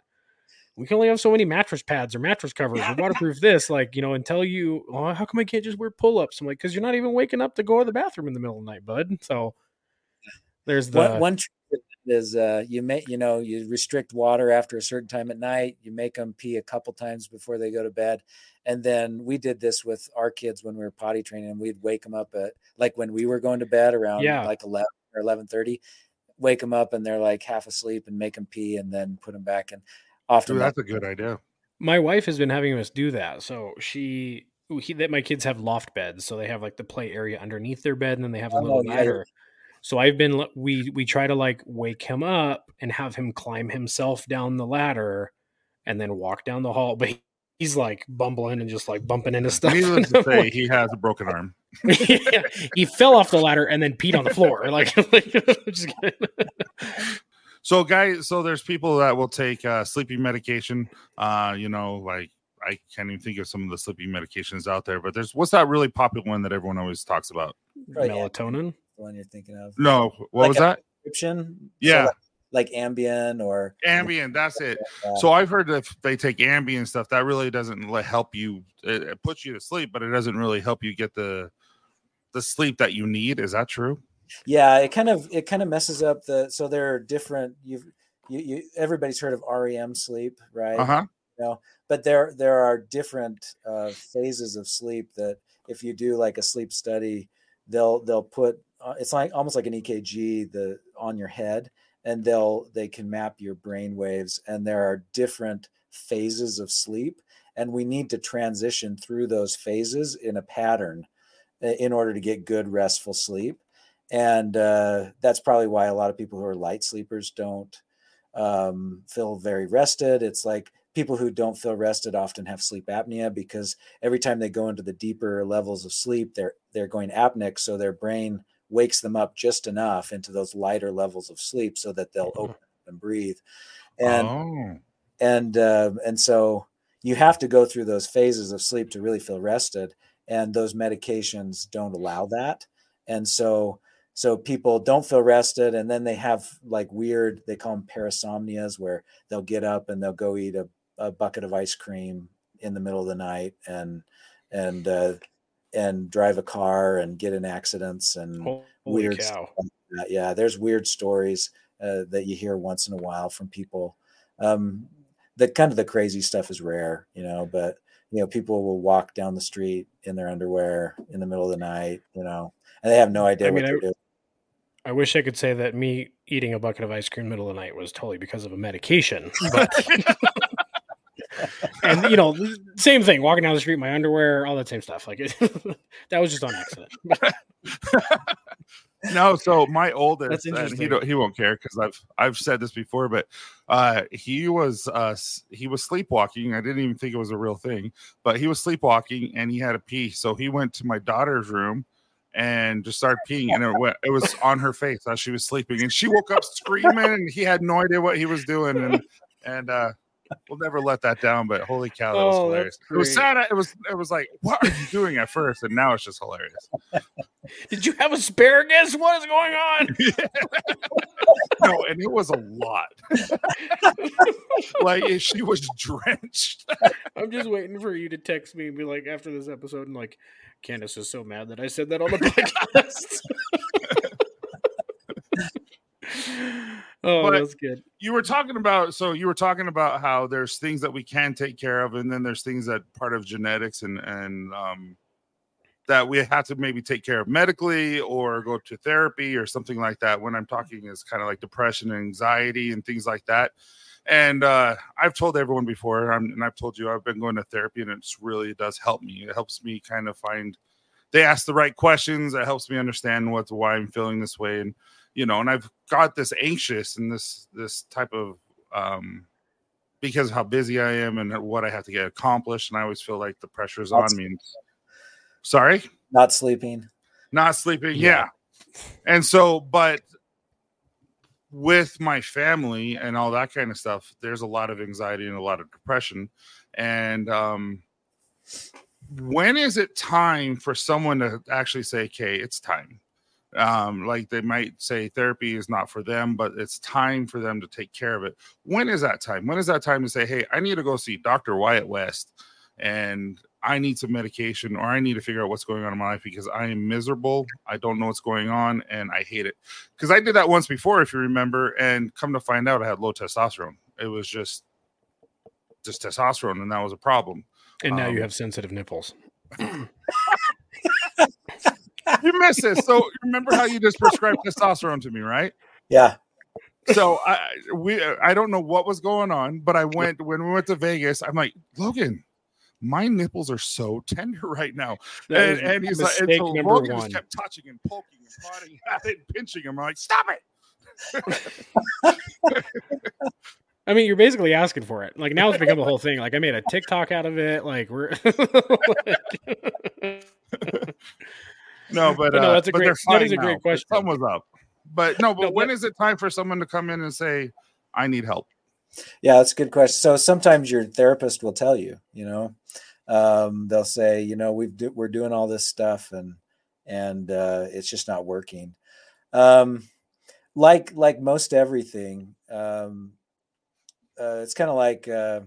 we can only have so many mattress pads or mattress covers or waterproof this, like, you know, until you, oh, how come I can't just wear pull ups? I'm like, because you're not even waking up to go to the bathroom in the middle of the night, bud. So there's the one, one is uh, you may you know you restrict water after a certain time at night. You make them pee a couple times before they go to bed, and then we did this with our kids when we were potty training. And we'd wake them up at like when we were going to bed around yeah. like eleven or eleven thirty. Wake them up and they're like half asleep and make them pee and then put them back. And often Dude, that's a good idea. My wife has been having us do that. So she he, that my kids have loft beds, so they have like the play area underneath their bed, and then they have a little oh, ladder. So I've been we we try to like wake him up and have him climb himself down the ladder, and then walk down the hall. But he's like bumbling and just like bumping into stuff. Needless to say, he has a broken arm. yeah, he fell off the ladder and then peed on the floor. Like, like so guys, so there's people that will take uh, sleeping medication. Uh, you know, like I can't even think of some of the sleeping medications out there, but there's what's that really popular one that everyone always talks about? Melatonin the one you're thinking of. No, what like was that? Prescription. Yeah. So like, like, Ambien or Ambien. That's it. So I've heard that if they take Ambien stuff, that really doesn't help you. It, it puts you to sleep, but it doesn't really help you get the the sleep that you need. Is that true? Yeah, it kind of it kind of messes up the. So there are different. You've you, you everybody's heard of REM sleep, right? Uh huh. You know, but there there are different uh, phases of sleep that if you do like a sleep study, they'll they'll put uh, it's like almost like an EKG the on your head, and they'll they can map your brain waves, and there are different phases of sleep, and we need to transition through those phases in a pattern in order to get good restful sleep, and uh, that's probably why a lot of people who are light sleepers don't um, feel very rested. It's like people who don't feel rested often have sleep apnea because every time they go into the deeper levels of sleep, they're they're going apneic, so their brain wakes them up just enough into those lighter levels of sleep so that they'll mm-hmm. open and breathe and oh. and uh, and so you have to go through those phases of sleep to really feel rested and those medications don't allow that and so so people don't feel rested and then they have like weird they call them parasomnias where they'll get up and they'll go eat a, a bucket of ice cream in the middle of the night and and uh, and drive a car and get in accidents and Holy weird cow. Like yeah there's weird stories uh, that you hear once in a while from people. Um, the kind of the crazy stuff is rare you know but you know people will walk down the street in their underwear in the middle of the night you know and they have no idea I what mean, they're I, doing I wish I could say that me eating a bucket of ice cream middle of the night was totally because of a medication, but and you know, same thing. Walking down the street, my underwear, all that same stuff. Like that was just on accident. no, so my oldest, and he don't, he won't care because I've I've said this before, but uh, he was uh, he was sleepwalking. I didn't even think it was a real thing, but he was sleepwalking and he had a pee. So he went to my daughter's room and just started peeing, and it went, it was on her face as she was sleeping, and she woke up screaming, and he had no idea what he was doing, and and uh, we'll never let that down. But holy cow, that was oh, hilarious. It was sad. It was it was like, what are you doing at first? And now it's just hilarious. Did you have asparagus? What is going on? no, and it was a lot. like she was drenched. I'm just waiting for you to text me and be like, after this episode, and like, Candace is so mad that I said that on the podcast. Oh, But- that's good. you were talking about so you were talking about how there's things that we can take care of and then there's things that part of genetics and and um that we have to maybe take care of medically or go to therapy or something like that when i'm talking is kind of like depression and anxiety and things like that. And uh i've told everyone before I'm, and i've told you i've been going to therapy and it's really does help me. It helps me kind of find they ask the right questions. It helps me understand what's why i'm feeling this way and you know and i've got this anxious and this this type of um because of how busy i am and what i have to get accomplished and i always feel like the pressure is on That's- me sorry Not sleeping. not sleeping Yeah. yeah. and so but with my family and all that kind of stuff there's a lot of anxiety and a lot of depression and um when is it time for someone to actually say okay it's time um like they might say therapy is not for them but it's time for them to take care of it when is that time when is that time to say hey i need to go see dr wyatt west and I need some medication or I need to figure out what's going on in my life because I am miserable. I don't know what's going on and I hate it. Because I did that once before, if you remember, and come to find out I had low testosterone. It was just just testosterone, and that was a problem. And now Um, you have sensitive nipples. You missed it. So remember how you just prescribed testosterone to me, right? Yeah. So I we I don't know what was going on, but I went when we went to Vegas. I'm like Logan. My nipples are so tender right now. And, and he's like, and so Logan one. just kept touching and poking and prodding at it and pinching him. I'm like, stop it. I mean, you're basically asking for it. Like now it's become a whole thing. Like I made a TikTok out of it. Like we're No, but, But no, uh, that's a but great- that is a great now. Question. sun was up. But no, but No, when but- is it time for someone to come in and say, I need help? Yeah, that's a good question. So sometimes your therapist will tell you, you know, um, they'll say, you know, we've do, we're doing all this stuff and and uh, it's just not working. Um, like like most everything, um, uh, it's kind of like uh,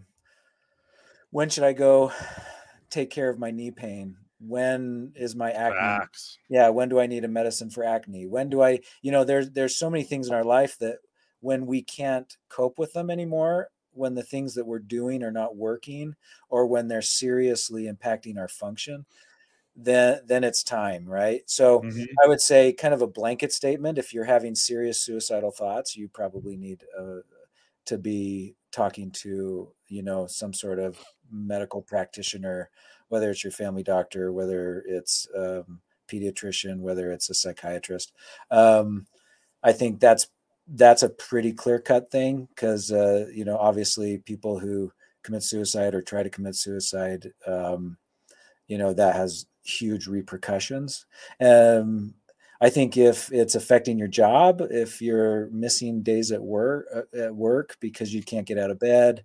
when should I go take care of my knee pain? When is my acne Facts. yeah when do i need a medicine for acne when do i you know there's there's so many things in our life that when we can't cope with them anymore when the things that we're doing are not working or when they're seriously impacting our function then then it's time right so Mhm. i would say kind of a blanket statement if you're having serious suicidal thoughts you probably need uh, to be talking to you know some sort of medical practitioner whether it's your family doctor whether it's um, pediatrician whether it's a psychiatrist um, i think that's that's a pretty clear cut thing because uh, you know obviously people who commit suicide or try to commit suicide um, you know that has huge repercussions. Um, i think if it's affecting your job if you're missing days at work uh, at work because you can't get out of bed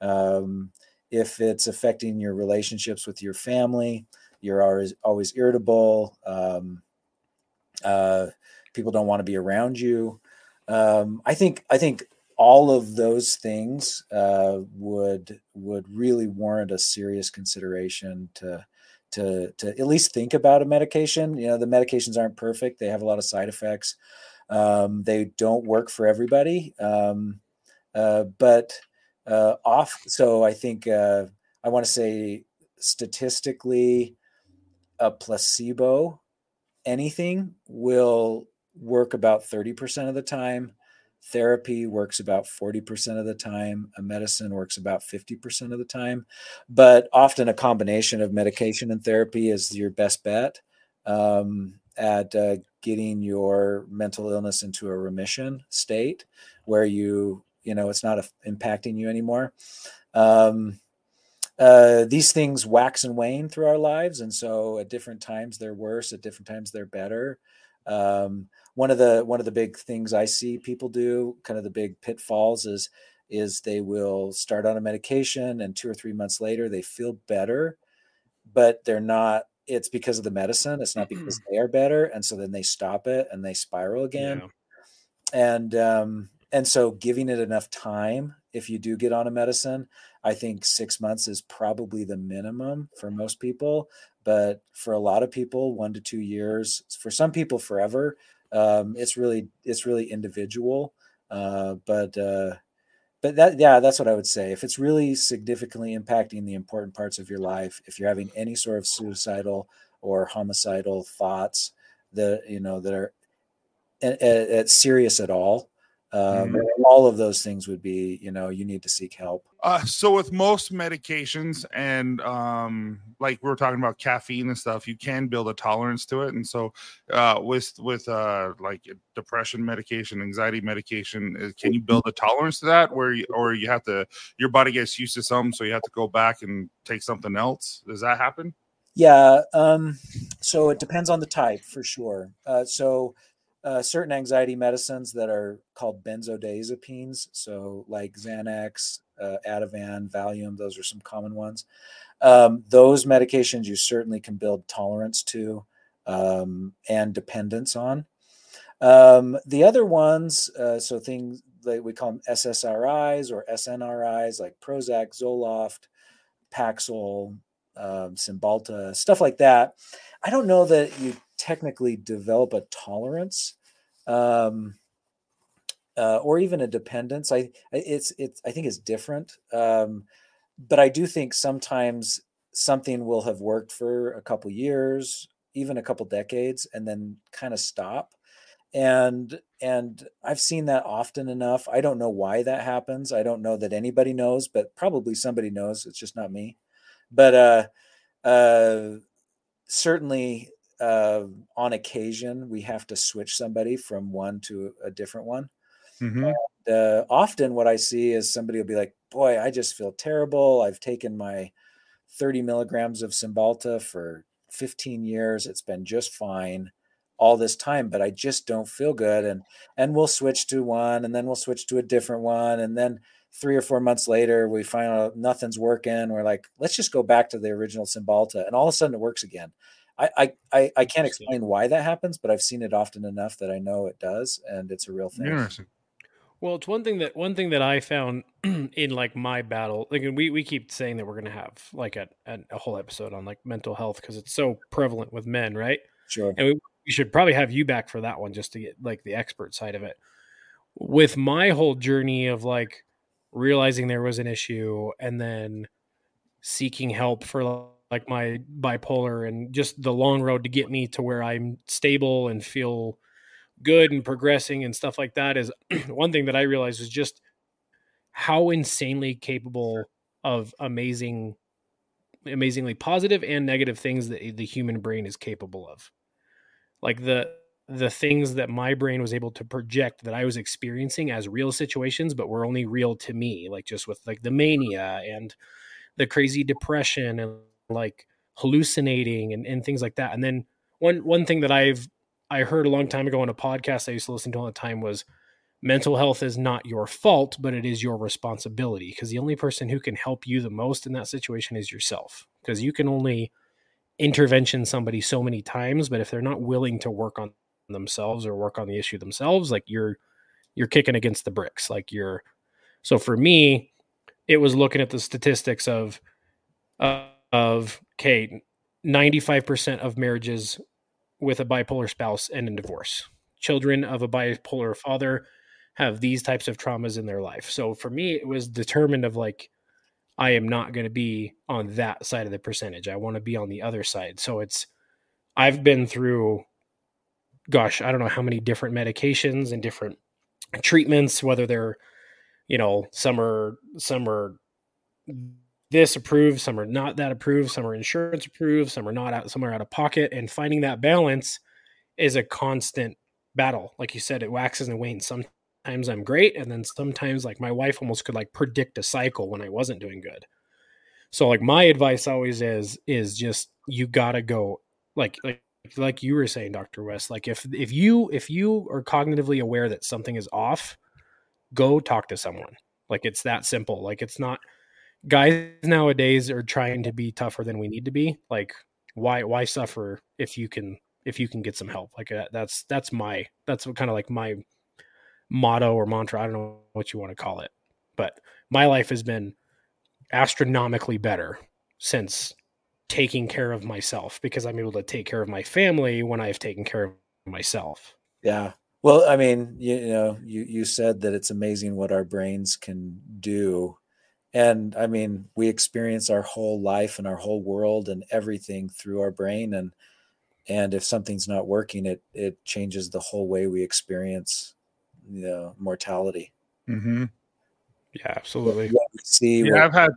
um, if it's affecting your relationships with your family you're always always irritable um, uh, people don't want to be around you. Um, i think i think all of those things uh, would would really warrant a serious consideration to to to at least think about a medication. You know the medications aren't perfect they have a lot of side effects. Um, they don't work for everybody um, uh, but uh, off so i think uh, i want to say statistically a placebo anything will work about 30% of the time. Therapy works about 40% of the time. A medicine works about 50% of the time. But often a combination of medication and therapy is your best bet um, at uh, getting your mental illness into a remission state where you you know it's not a, impacting you anymore um, uh, these things wax and wane through our lives and so at different times they're worse at different times they're better um, one of the one of the big things i see people do kind of the big pitfalls is is they will start on a medication and two or three months later they feel better but they're not it's because of the medicine. It's not because they are better, and so then they stop it and they spiral again. Yeah. And um, and so giving it enough time, if you do get on a medicine, I think six months is probably the minimum for most people. But for a lot of people, one to two years. For some people, forever. Um, it's really it's really individual. Uh, but uh, but that yeah that's what i would say if it's really significantly impacting the important parts of your life if you're having any sort of suicidal or homicidal thoughts that you know that are at, at serious at all um, mm-hmm. all of those things would be you know you need to seek help. Uh, so with most medications and um, like we are talking about caffeine and stuff you can build a tolerance to it. And so uh, with with uh, like depression medication anxiety medication uh, can you build a tolerance to that where you, or you have to your body gets used to something so you have to go back and take something else? Does that happen? Yeah um, so it depends on the type for sure. Uh, so uh, certain anxiety medicines that are called benzodiazepines. So, like Xanax, uh, Ativan, Valium, those are some common ones. Um, those medications you certainly can build tolerance to um, and dependence on. Um, the other ones, uh, so things like we call them SSRIs or SNRIs, like Prozac, Zoloft, Paxil, um, Cymbalta, stuff like that. I don't know that you technically develop a tolerance um, uh, or even a dependence. I it's it's I think it's different, um, but I do think sometimes something will have worked for a couple years, even a couple decades, and then kind of stop. And and I've seen that often enough. I don't know why that happens. I don't know that anybody knows, but probably somebody knows. It's just not me. But uh, uh, certainly uh, on occasion we have to switch somebody from one to a different one. Mm-hmm. And, uh, often, what I see is somebody will be like, "Boy, I just feel terrible. I've taken my 30 milligrams of Cymbalta for 15 years. It's been just fine." all this time but i just don't feel good and and we'll switch to one and then we'll switch to a different one and then three or four months later we find out nothing's working we're like let's just go back to the original Cymbalta and all of a sudden it works again I, I, I can't explain why that happens, but I've seen it often enough that I know it does, and it's a real thing. Interesting. Well, it's one thing that one thing that I found in like my battle. Like we we keep saying that we're gonna have like a a whole episode on like mental health because it's so prevalent with men, right? Sure. And we, we should probably have you back for that one just to get like the expert side of it. With my whole journey of like realizing there was an issue and then seeking help for like my bipolar and just the long road to get me to where I'm stable and feel good and progressing and stuff like that is one thing that I realized is just how insanely capable of amazing amazingly positive and negative things that the human brain is capable of. Like the the things that my brain was able to project that I was experiencing as real situations, but were only real to me, like just with like the mania and the crazy depression and like hallucinating and, and things like that. And then one one thing that I've I heard a long time ago on a podcast I used to listen to all the time was mental health is not your fault, but it is your responsibility because the only person who can help you the most in that situation is yourself. Because you can only intervention somebody so many times, but if they're not willing to work on themselves or work on the issue themselves, like you're you're kicking against the bricks. Like you're so for me, it was looking at the statistics of uh, of okay, 95% of marriages with a bipolar spouse end in divorce. Children of a bipolar father have these types of traumas in their life. So for me, it was determined of like, I am not going to be on that side of the percentage. I want to be on the other side. So it's, I've been through, gosh, I don't know how many different medications and different treatments, whether they're, you know, some are, some are this approved, some are not that approved, some are insurance approved, some are not out, some are out of pocket, and finding that balance is a constant battle. Like you said, it waxes and wanes. Sometimes I'm great, and then sometimes like my wife almost could like predict a cycle when I wasn't doing good. So like my advice always is is just you gotta go like like like you were saying, Dr. West. Like if if you if you are cognitively aware that something is off, go talk to someone. Like it's that simple. Like it's not guys nowadays are trying to be tougher than we need to be. Like why why suffer if you can if you can get some help like that's that's my that's kind of like my motto or mantra i don't know what you want to call it but my life has been astronomically better since taking care of myself because i'm able to take care of my family when i've taken care of myself. Yeah. Well i mean you, you know you you said that it's amazing what our brains can do. And i mean we experience our whole life and our whole world and everything through our brain. And and if something's not working it it changes the whole way we experience you know mortality. Mm-hmm. yeah absolutely. See Yeah, what- I've had.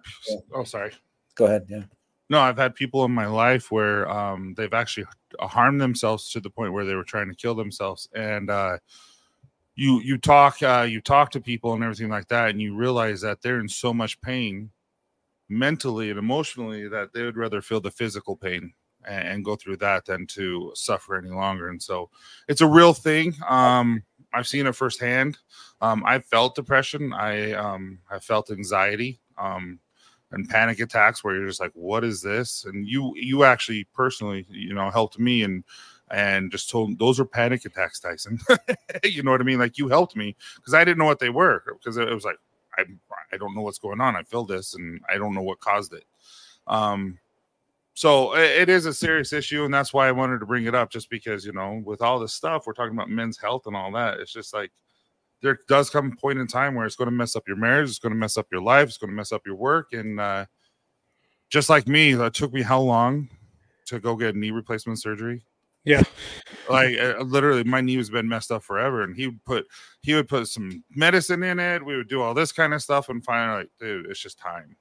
Oh, sorry. go ahead. Yeah No, I've had people in my life where um, they've actually harmed themselves to the point where they were trying to kill themselves, and uh, you you talk uh, you talk to people and everything like that, and you realize that they're in so much pain, mentally and emotionally, that they would rather feel the physical pain and, and go through that than to suffer any longer. And so, it's a real thing. Um, I've seen it firsthand. Um, I've felt depression. I um, I felt anxiety. Um, and panic attacks where you're just like what is this? And you you actually personally you know helped me and and just told those are panic attacks tyson. You know what i mean? Like you helped me because i didn't know what they were because it was like i i don't know what's going on. I feel this and i don't know what caused it. Um so it, it is a serious issue and that's why i wanted to bring it up just because you know with all this stuff we're talking about men's health and all that it's just like there does come a point in time where it's going to mess up your marriage, it's going to mess up your life, it's going to mess up your work. And uh, just like me, that took me how long to go get knee replacement surgery? Yeah. Like uh, literally, my knee has been messed up forever. And he would put he would put some medicine in it. We would do all this kind of stuff, and finally, like, dude, it's just time.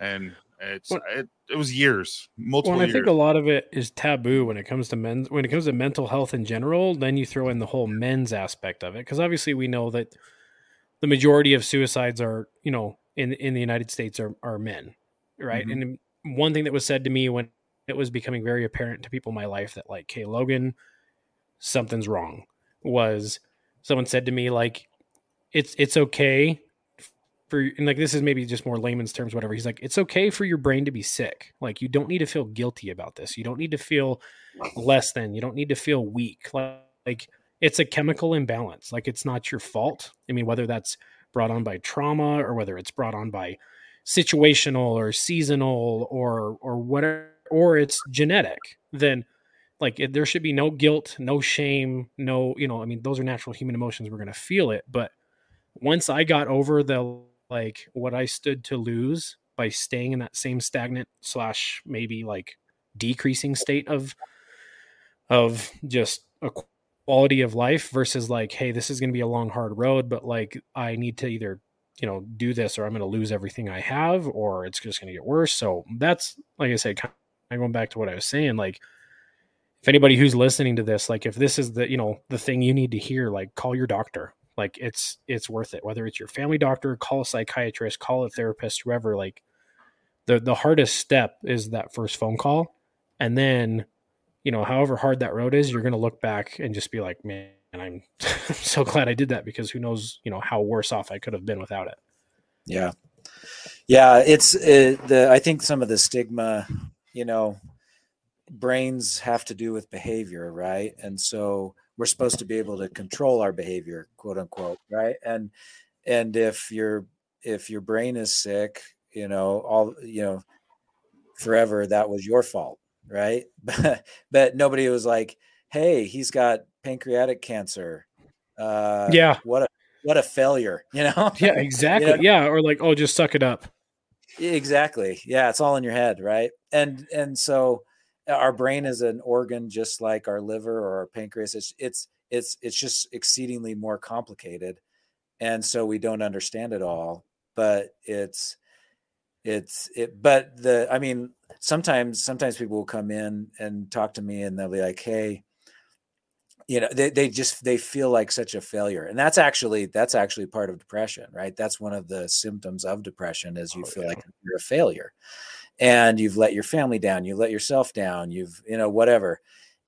And it's Well- it, it was years, multiple Well, and I years. think a lot of it is taboo when it comes to men. When it comes to mental health in general, then you throw in the whole men's aspect of it because obviously we know that the majority of suicides are, you know, in in the United States are are men, right? Mhm. And one thing that was said to me when it was becoming very apparent to people in my life that like, "Hey, Logan, something's wrong," was someone said to me like, "It's it's okay." For, and like this is maybe just more layman's terms whatever. He's like it's okay for your brain to be sick. Like you don't need to feel guilty about this. You don't need to feel less than. You don't need to feel weak. Like, like it's a chemical imbalance. Like it's not your fault. I mean whether that's brought on by trauma or whether it's brought on by situational or seasonal or or whatever or it's genetic then like it, there should be no guilt no shame no you know i mean those are natural human emotions. We're going to feel it. But once i got over the like what i stood to lose by staying in that same stagnant slash maybe like decreasing state of of just a quality of life versus like hey this is going to be a long hard road but like i need to either you know do this or i'm going to lose everything i have or it's just going to get worse. So that's like i said kind of going back to what i was saying like if anybody who's listening to this like if this is the you know the thing you need to hear like call your doctor like it's it's worth it whether it's your family doctor call a psychiatrist call a therapist whoever like the the hardest step is that first phone call and then you know however hard that road is you're going to look back and just be like man i'm so glad i did that because who knows you know how worse off i could have been without it Yeah, yeah. It's uh the. I think some of the stigma, you know, brains have to do with behavior, right? And so we're supposed to be able to control our behavior, quote unquote, right? And and if your if your brain is sick, you know, all you know, forever that was your fault, right? But but nobody was like, hey, he's got pancreatic cancer. Uh, Yeah. What a what a failure, you know? yeah exactly know? yeah or like oh just suck it up exactly yeah it's all in your head right and and so our brain is an organ just like our liver or our pancreas it's it's it's it's just exceedingly more complicated and so we don't understand it all but it's it's it but the i mean sometimes sometimes people will come in and talk to me and they'll be like hey you know they, they just they feel like such a failure and that's actually that's actually part of depression right that's one of the symptoms of depression is you Oh, feel yeah. like you're a failure and you've let your family down you let yourself down you've you know whatever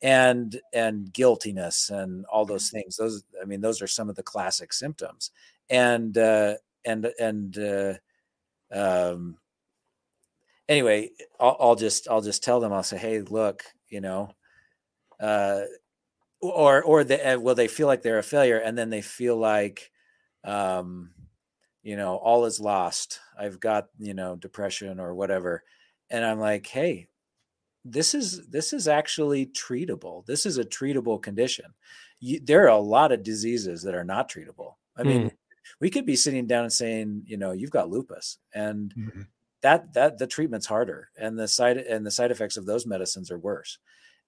and and guiltiness and all those things those i mean those are some of the classic symptoms and uh and and uh um anyway, I'll, I'll just I'll just tell them. I'll say, hey, look, you know, uh, or or they uh, will they feel like they're a failure, and then they feel like, um, you know, all is lost. I've got you know depression or whatever, and I'm like, hey, this is this is actually treatable. This is a treatable condition. You, there are a lot of diseases that are not treatable. I mean, mm. we could be sitting down and saying, you know, you've got lupus, and mm-hmm. that that the treatment's harder, and the side and the side effects of those medicines are worse.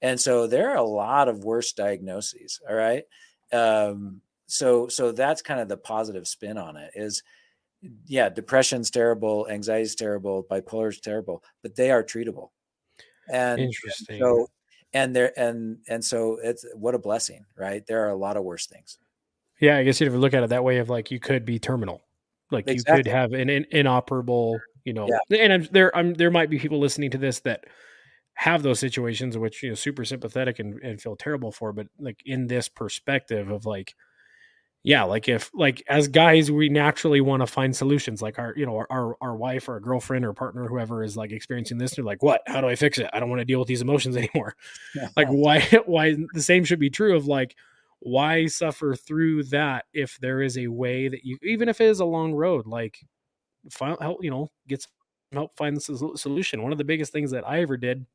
And so there are a lot of worse diagnoses. All right. Um, so so that's kind of the positive spin on it is yeah, depression's terrible, anxiety's terrible, bipolar's terrible, but they are treatable. And interesting. So and there and and so it's what a blessing, right? There are a lot of worse things. Yeah, I guess you'd look at it that way of like you could be terminal. Like exactly. you could have an, an inoperable, you know, yeah. and I'm, there I'm there might be people listening to this that have those situations which you know super sympathetic and, and feel terrible for but like in this perspective of like yeah like if like as guys we naturally want to find solutions like our you know our, our wife or a girlfriend or partner whoever is like experiencing this they're like what? How do i fix it? I don't want to deal with these emotions anymore. Yeah. like why why the same should be true of like why suffer through that if there is a way that you even if it is a long road like find help you know get help find the solution. One of the biggest things that i ever did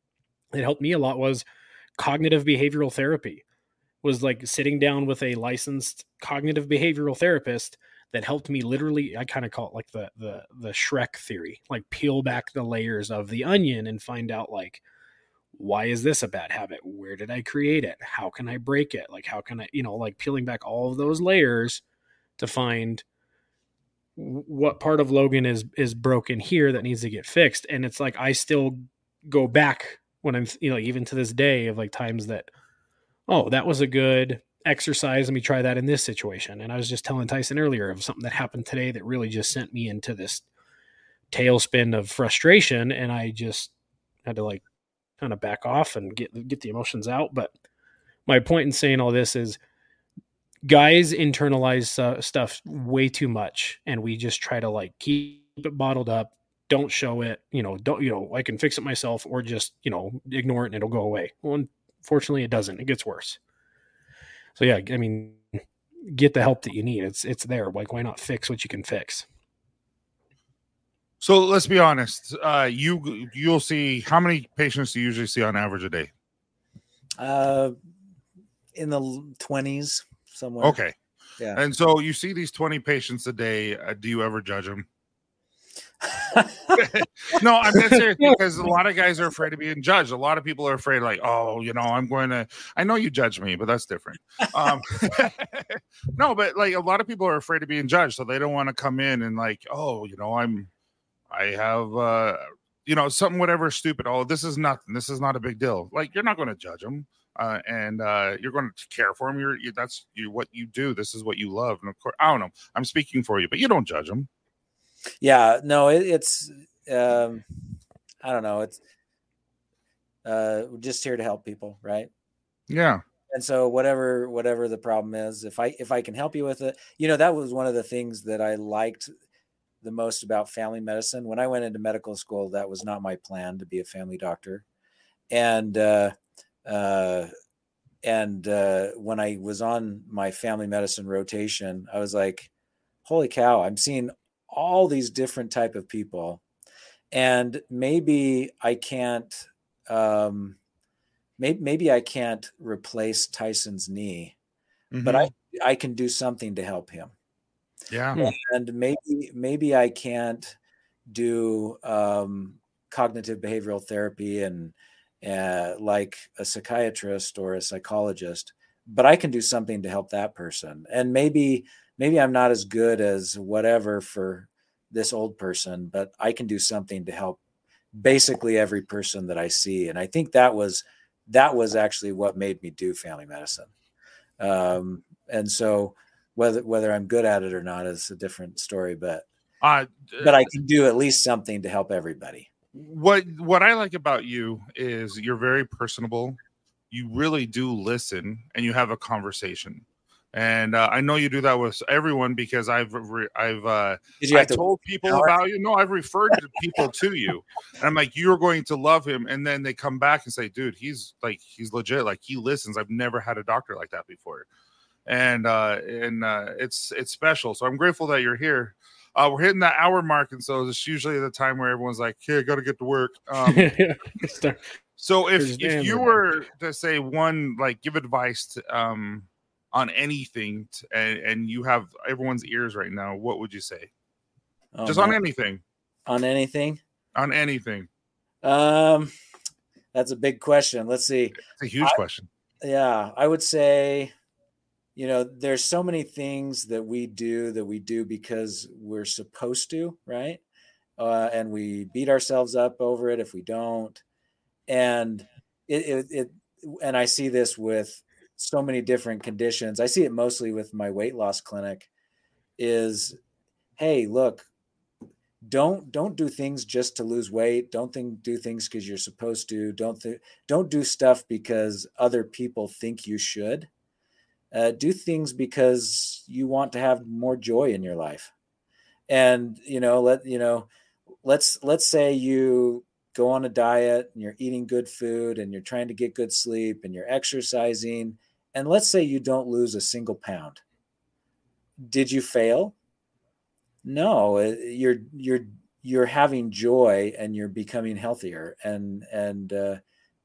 that helped me a lot was cognitive behavioral therapy was like sitting down with a licensed cognitive behavioral therapist that helped me literally i kind of call it like the the the shrek theory like peel back the layers of the onion and find out like why is this a bad habit? Where did i create it? How can i break it? Like how can i you know like peeling back all of those layers to find what part of logan is is broken here that needs to get fixed. And it's like i still go back when I'm, you know, even to this day of like times that, oh, that was a good exercise. Let me try that in this situation. And I was just telling Tyson earlier of something that happened today that really just sent me into this tailspin of frustration. And I just had to like kind of back off and get, get the emotions out. But my point in saying all this is guys internalize uh, stuff way too much. And we just try to like keep it bottled up, don't show it, you know, don't, you know, I can fix it myself or just, you know, ignore it and it'll go away. Well, unfortunately, it doesn't. It gets worse. So, yeah, I mean, get the help that you need. It's, it's there. Like, why not fix what you can fix? So let's be honest. Uh, you you'll see how many patients do you usually see on average a day? Uh, in the twenties somewhere. Okay. Yeah. And so you see these twenty patients a day. Uh, do you ever judge them? no, I'm not serious because a lot of guys are afraid of being judged. A lot of people are afraid, like, oh, you know, I'm going to. I know you judge me, but that's different. Um, no, but like a lot of people are afraid of being judged, so they don't want to come in and like, oh, you know, I'm, I have, uh, you know, something whatever stupid. Oh, this is nothing. This is not a big deal. Like you're not going to judge them. Uh, and uh, you're going to care for them. You're you, that's you, what you do. This is what you love. And of course, I don't know. I'm speaking for you, but you don't judge them yeah no it, it's um i don't know it's uh we're just here to help people right? Yeah. And so whatever whatever the problem is if i if i can help you with it you know that was one of the things that i liked the most about family medicine. When i went into medical school that was not my plan to be a family doctor. And uh uh and uh when i was on my family medicine rotation i was like holy cow i'm seeing all these different type of people. And maybe i can't um maybe, maybe i can't replace tyson's knee mm-hmm. but i i can do something to help him. Yeah. And maybe maybe i can't do um cognitive behavioral therapy and uh, like a psychiatrist or a psychologist but i can do something to help that person. And maybe maybe I'm not as good as whatever for this old person, but I can do something to help basically every person that I see. And I think that was that was actually what made me do family medicine. Um, and so whether whether I'm good at it or not is a different story, but uh, but I can do at least something to help everybody. What what I like about you is you're very personable. You really do listen and you have a conversation And uh, I know you do that with everyone because I've re- I've uh, I to? told people power? about you. No, I've referred to people to you, and I'm like, you're going to love him. And then they come back and say, dude, he's like, he's legit. Like he listens. I've never had a doctor like that before, and uh, and uh, it's it's special. So I'm grateful that you're here. Uh, we're hitting that hour mark, and so it's usually the time where everyone's like, "Okay, I got to get to work." Um, so if if you were to say one, like, give advice to, um, on anything, t- and, and you have everyone's ears right now, what would you say? Oh, Just on anything, on anything. on anything. Um, that's a big question. Let's see. It's a huge I- question. Yeah, I would say, you know, there's so many things that we do that we do because we're supposed to, right? Uh, and we beat ourselves up over it if we don't. And it, it, it, and I see this with so many different conditions. I see it mostly with my weight loss clinic. Is, hey, look, don't don't do things just to lose weight don't think do things because you're supposed to don't th- don't do stuff because other people think you should uh, do things because you want to have more joy in your life and you know let you know let's let's say you go on a diet and you're eating good food and you're trying to get good sleep and you're exercising and let's say you don't lose a single pound. Did you fail? No uh, you're you're you're having joy and you're becoming healthier. And and uh,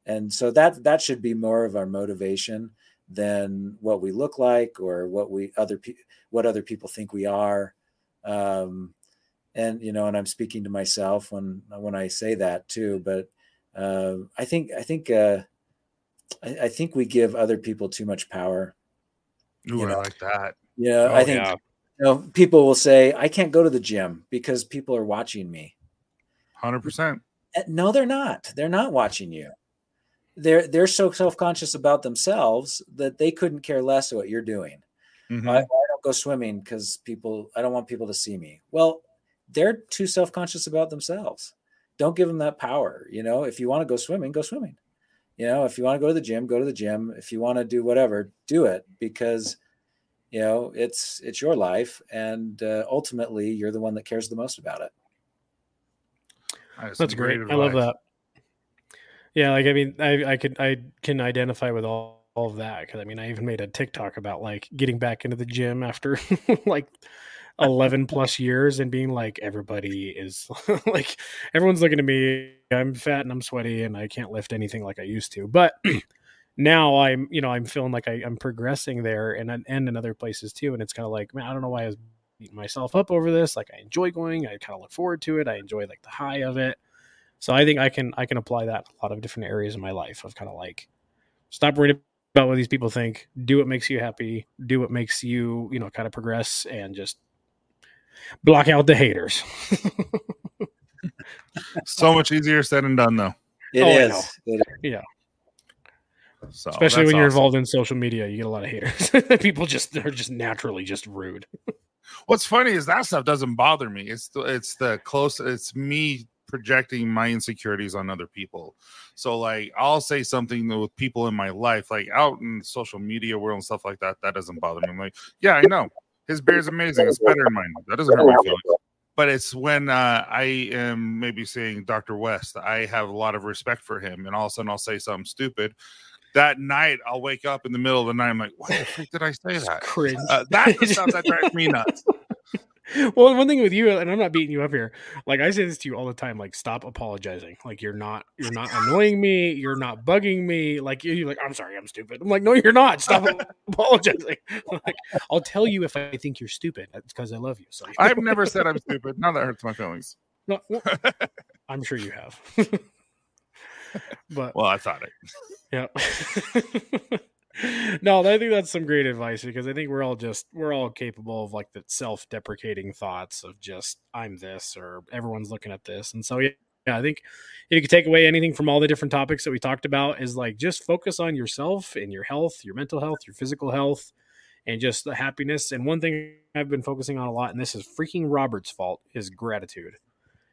and so that that should be more of our motivation than what we look like or what we other pe- what other people think we are. Um and you know and i'm speaking to myself when when i say that too but uh, i think i think uh I, I think we give other people too much power Ooh, you I know, like that. yeah Oh, i think yeah. you know, people will say, I can't go to the gym because people are watching me. Hundred percent. Uh, No, they're not. They're not watching you. They're they're so self-conscious about themselves that they couldn't care less what you're doing. Mm-hmm. I, I don't go swimming because people I don't want people to see me. Well, they're too self-conscious about themselves. Don't give them that power. You know, if you want to go swimming, go swimming. You know, if you want to go to the gym, go to the gym. If you want to do whatever, do it because you know it's it's your life and uh, ultimately you're the one that cares the most about it That's great. I love that. Yeah, like I mean, I I could I can identify with all, all of that because I mean, I even made a TikTok about like getting back into the gym after like eleven plus years and being like everybody is like everyone's looking at me. I'm fat and I'm sweaty and I can't lift anything like I used to. But now I'm you know I'm feeling like I, I'm progressing there and and in other places too. And it's kind of like man, I don't know why I was beating myself up over this. Like I enjoy going. I kind of look forward to it. I enjoy like the high of it. So I think I can I can apply that a lot of different areas in my life of kind of like stop worrying about what these people think, do what makes you happy, do what makes you, you know, kind of progress and just block out the haters. So much easier said than done, though. It Oh, is. know. It is. So Especially when you're awesome. involved in social media, you get a lot of haters. people just they're just naturally just rude. What's funny is that stuff doesn't bother me. It's the, it's the close. It's me projecting my insecurities on other people. So like I'll say something with people in my life, like out in social media world and stuff like that. That doesn't bother me. I'm like, yeah, I know his beer is amazing. It's better than mine. That doesn't hurt my feelings. But it's when uh, I am maybe saying Dr. West, I have a lot of respect for him, and all of a sudden I'll say something stupid. That night I'll wake up in the middle of the night. I'm like, why the freak did I say that? Cringe. Uh, that's the stuff that drives me nuts. Well, one thing with you, and I'm not beating you up here. Like I say this to you all the time. Like, stop apologizing. Like you're not, you're not annoying me. You're not bugging me. Like you're like, I'm sorry, I'm stupid. I'm like, no, you're not. Stop apologizing. Like, I'll tell you if I think you're stupid. Uh, That's because I love you. So I've never said I'm stupid. Now that hurts my feelings. No, well, I'm sure you have. but Well, I thought it. yeah. No, I think that's some great advice because I think we're all just we're all capable of like the self-deprecating thoughts of just I'm this or everyone's looking at this. And so yeah, yeah, I think if you could take away anything from all the different topics that we talked about is like just focus on yourself and your health, your mental health, your physical health, and just the happiness. And one thing I've been focusing on a lot, and this is freaking Robert's fault, is gratitude.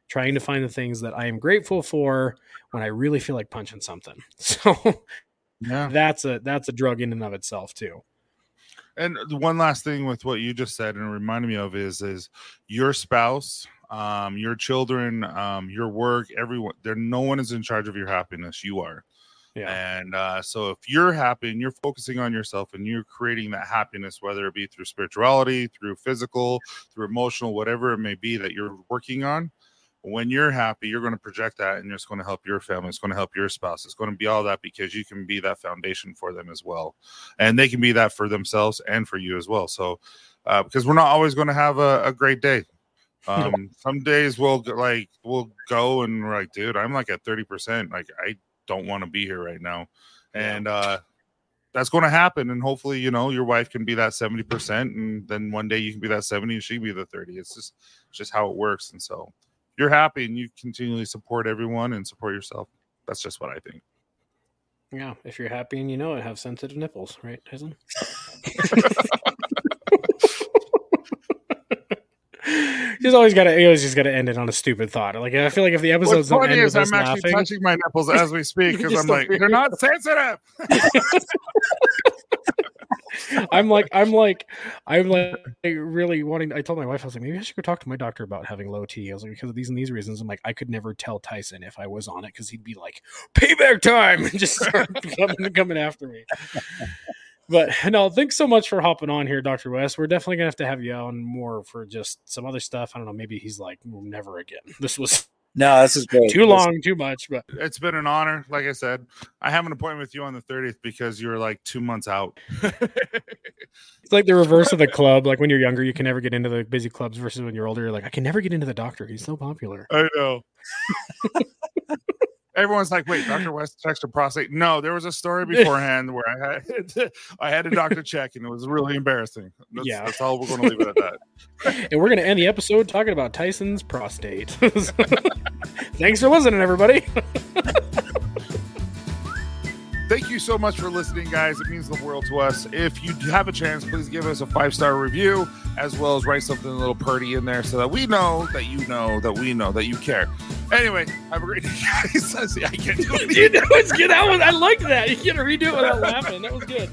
Trying to find the things that I am grateful for when I really feel like punching something. So Yeah. that's a that's a drug in and of itself too. And the one last thing with what you just said and reminded me of is is your spouse, um, your children, um, your work, everyone. There, no one is in charge of your happiness. You are. Yeah. And uh, so if you're happy and you're focusing on yourself and you're creating that happiness, whether it be through spirituality, through physical, through emotional, whatever it may be that you're working on, when you're happy, you're going to project that and it's going to help your family. It's going to help your spouse. It's going to be all that because you can be that foundation for them as well. And they can be that for themselves and for you as well. So, uh, because we're not always going to have a, a great day. Um, some days we'll like, we'll go and we're like, dude, I'm like at 30%. Like, I don't want to be here right now. And, uh, that's going to happen. And hopefully, you know, your wife can be that 70%. And then one day you can be that 70 and she can be the 30. It's just, it's just how it works. And so, you're happy and you continually support everyone and support yourself. That's just what I think. Yeah. If you're happy and you know it, have sensitive nipples, right, Tyson? He's always got to. He always just got to end it on a stupid thought. Like I feel like if the What's episode's not funny end is with us I'm actually laughing, touching my nipples as we speak because I'm like, feel they're not sensitive. I'm like, I'm like, I'm like really wanting. I told my wife, I was like, maybe I should go talk to my doctor about having low T. I was like, because of these and these reasons. I'm like, I could never tell Tyson if I was on it because he'd be like, payback time, and just start coming, coming after me. But no, thanks so much for hopping on here, Doctor West. We're definitely gonna have to have you on more for just some other stuff. I don't know. Maybe he's like, never again. This was No, this is great. too This- long, too much. But It's been an honor. Like I said, I have an appointment with you on the 30th because you're like two months out. It's like the reverse of the club. Like when you're younger, you can never get into the busy clubs versus when you're older, you're like, I can never get into the doctor. He's so popular. I know. Everyone's like, "Wait, Doctor West checked a prostate." No, there was a story beforehand where I had I had a doctor check, and it was really embarrassing. That's, Yeah. that's all we're going to leave it at that. And we're going to end the episode talking about Tyson's prostate. Thanks for listening, everybody. Thank you so much for listening, guys. It means the world to us. If you have a chance, please give us a five star review as well as write something a little purdy in there so that we know that you know that we know that you care. Anyway, have a great day, guys. I can't do it. Dude, that was good. That was, I like that. You to redo it without laughing. That was good.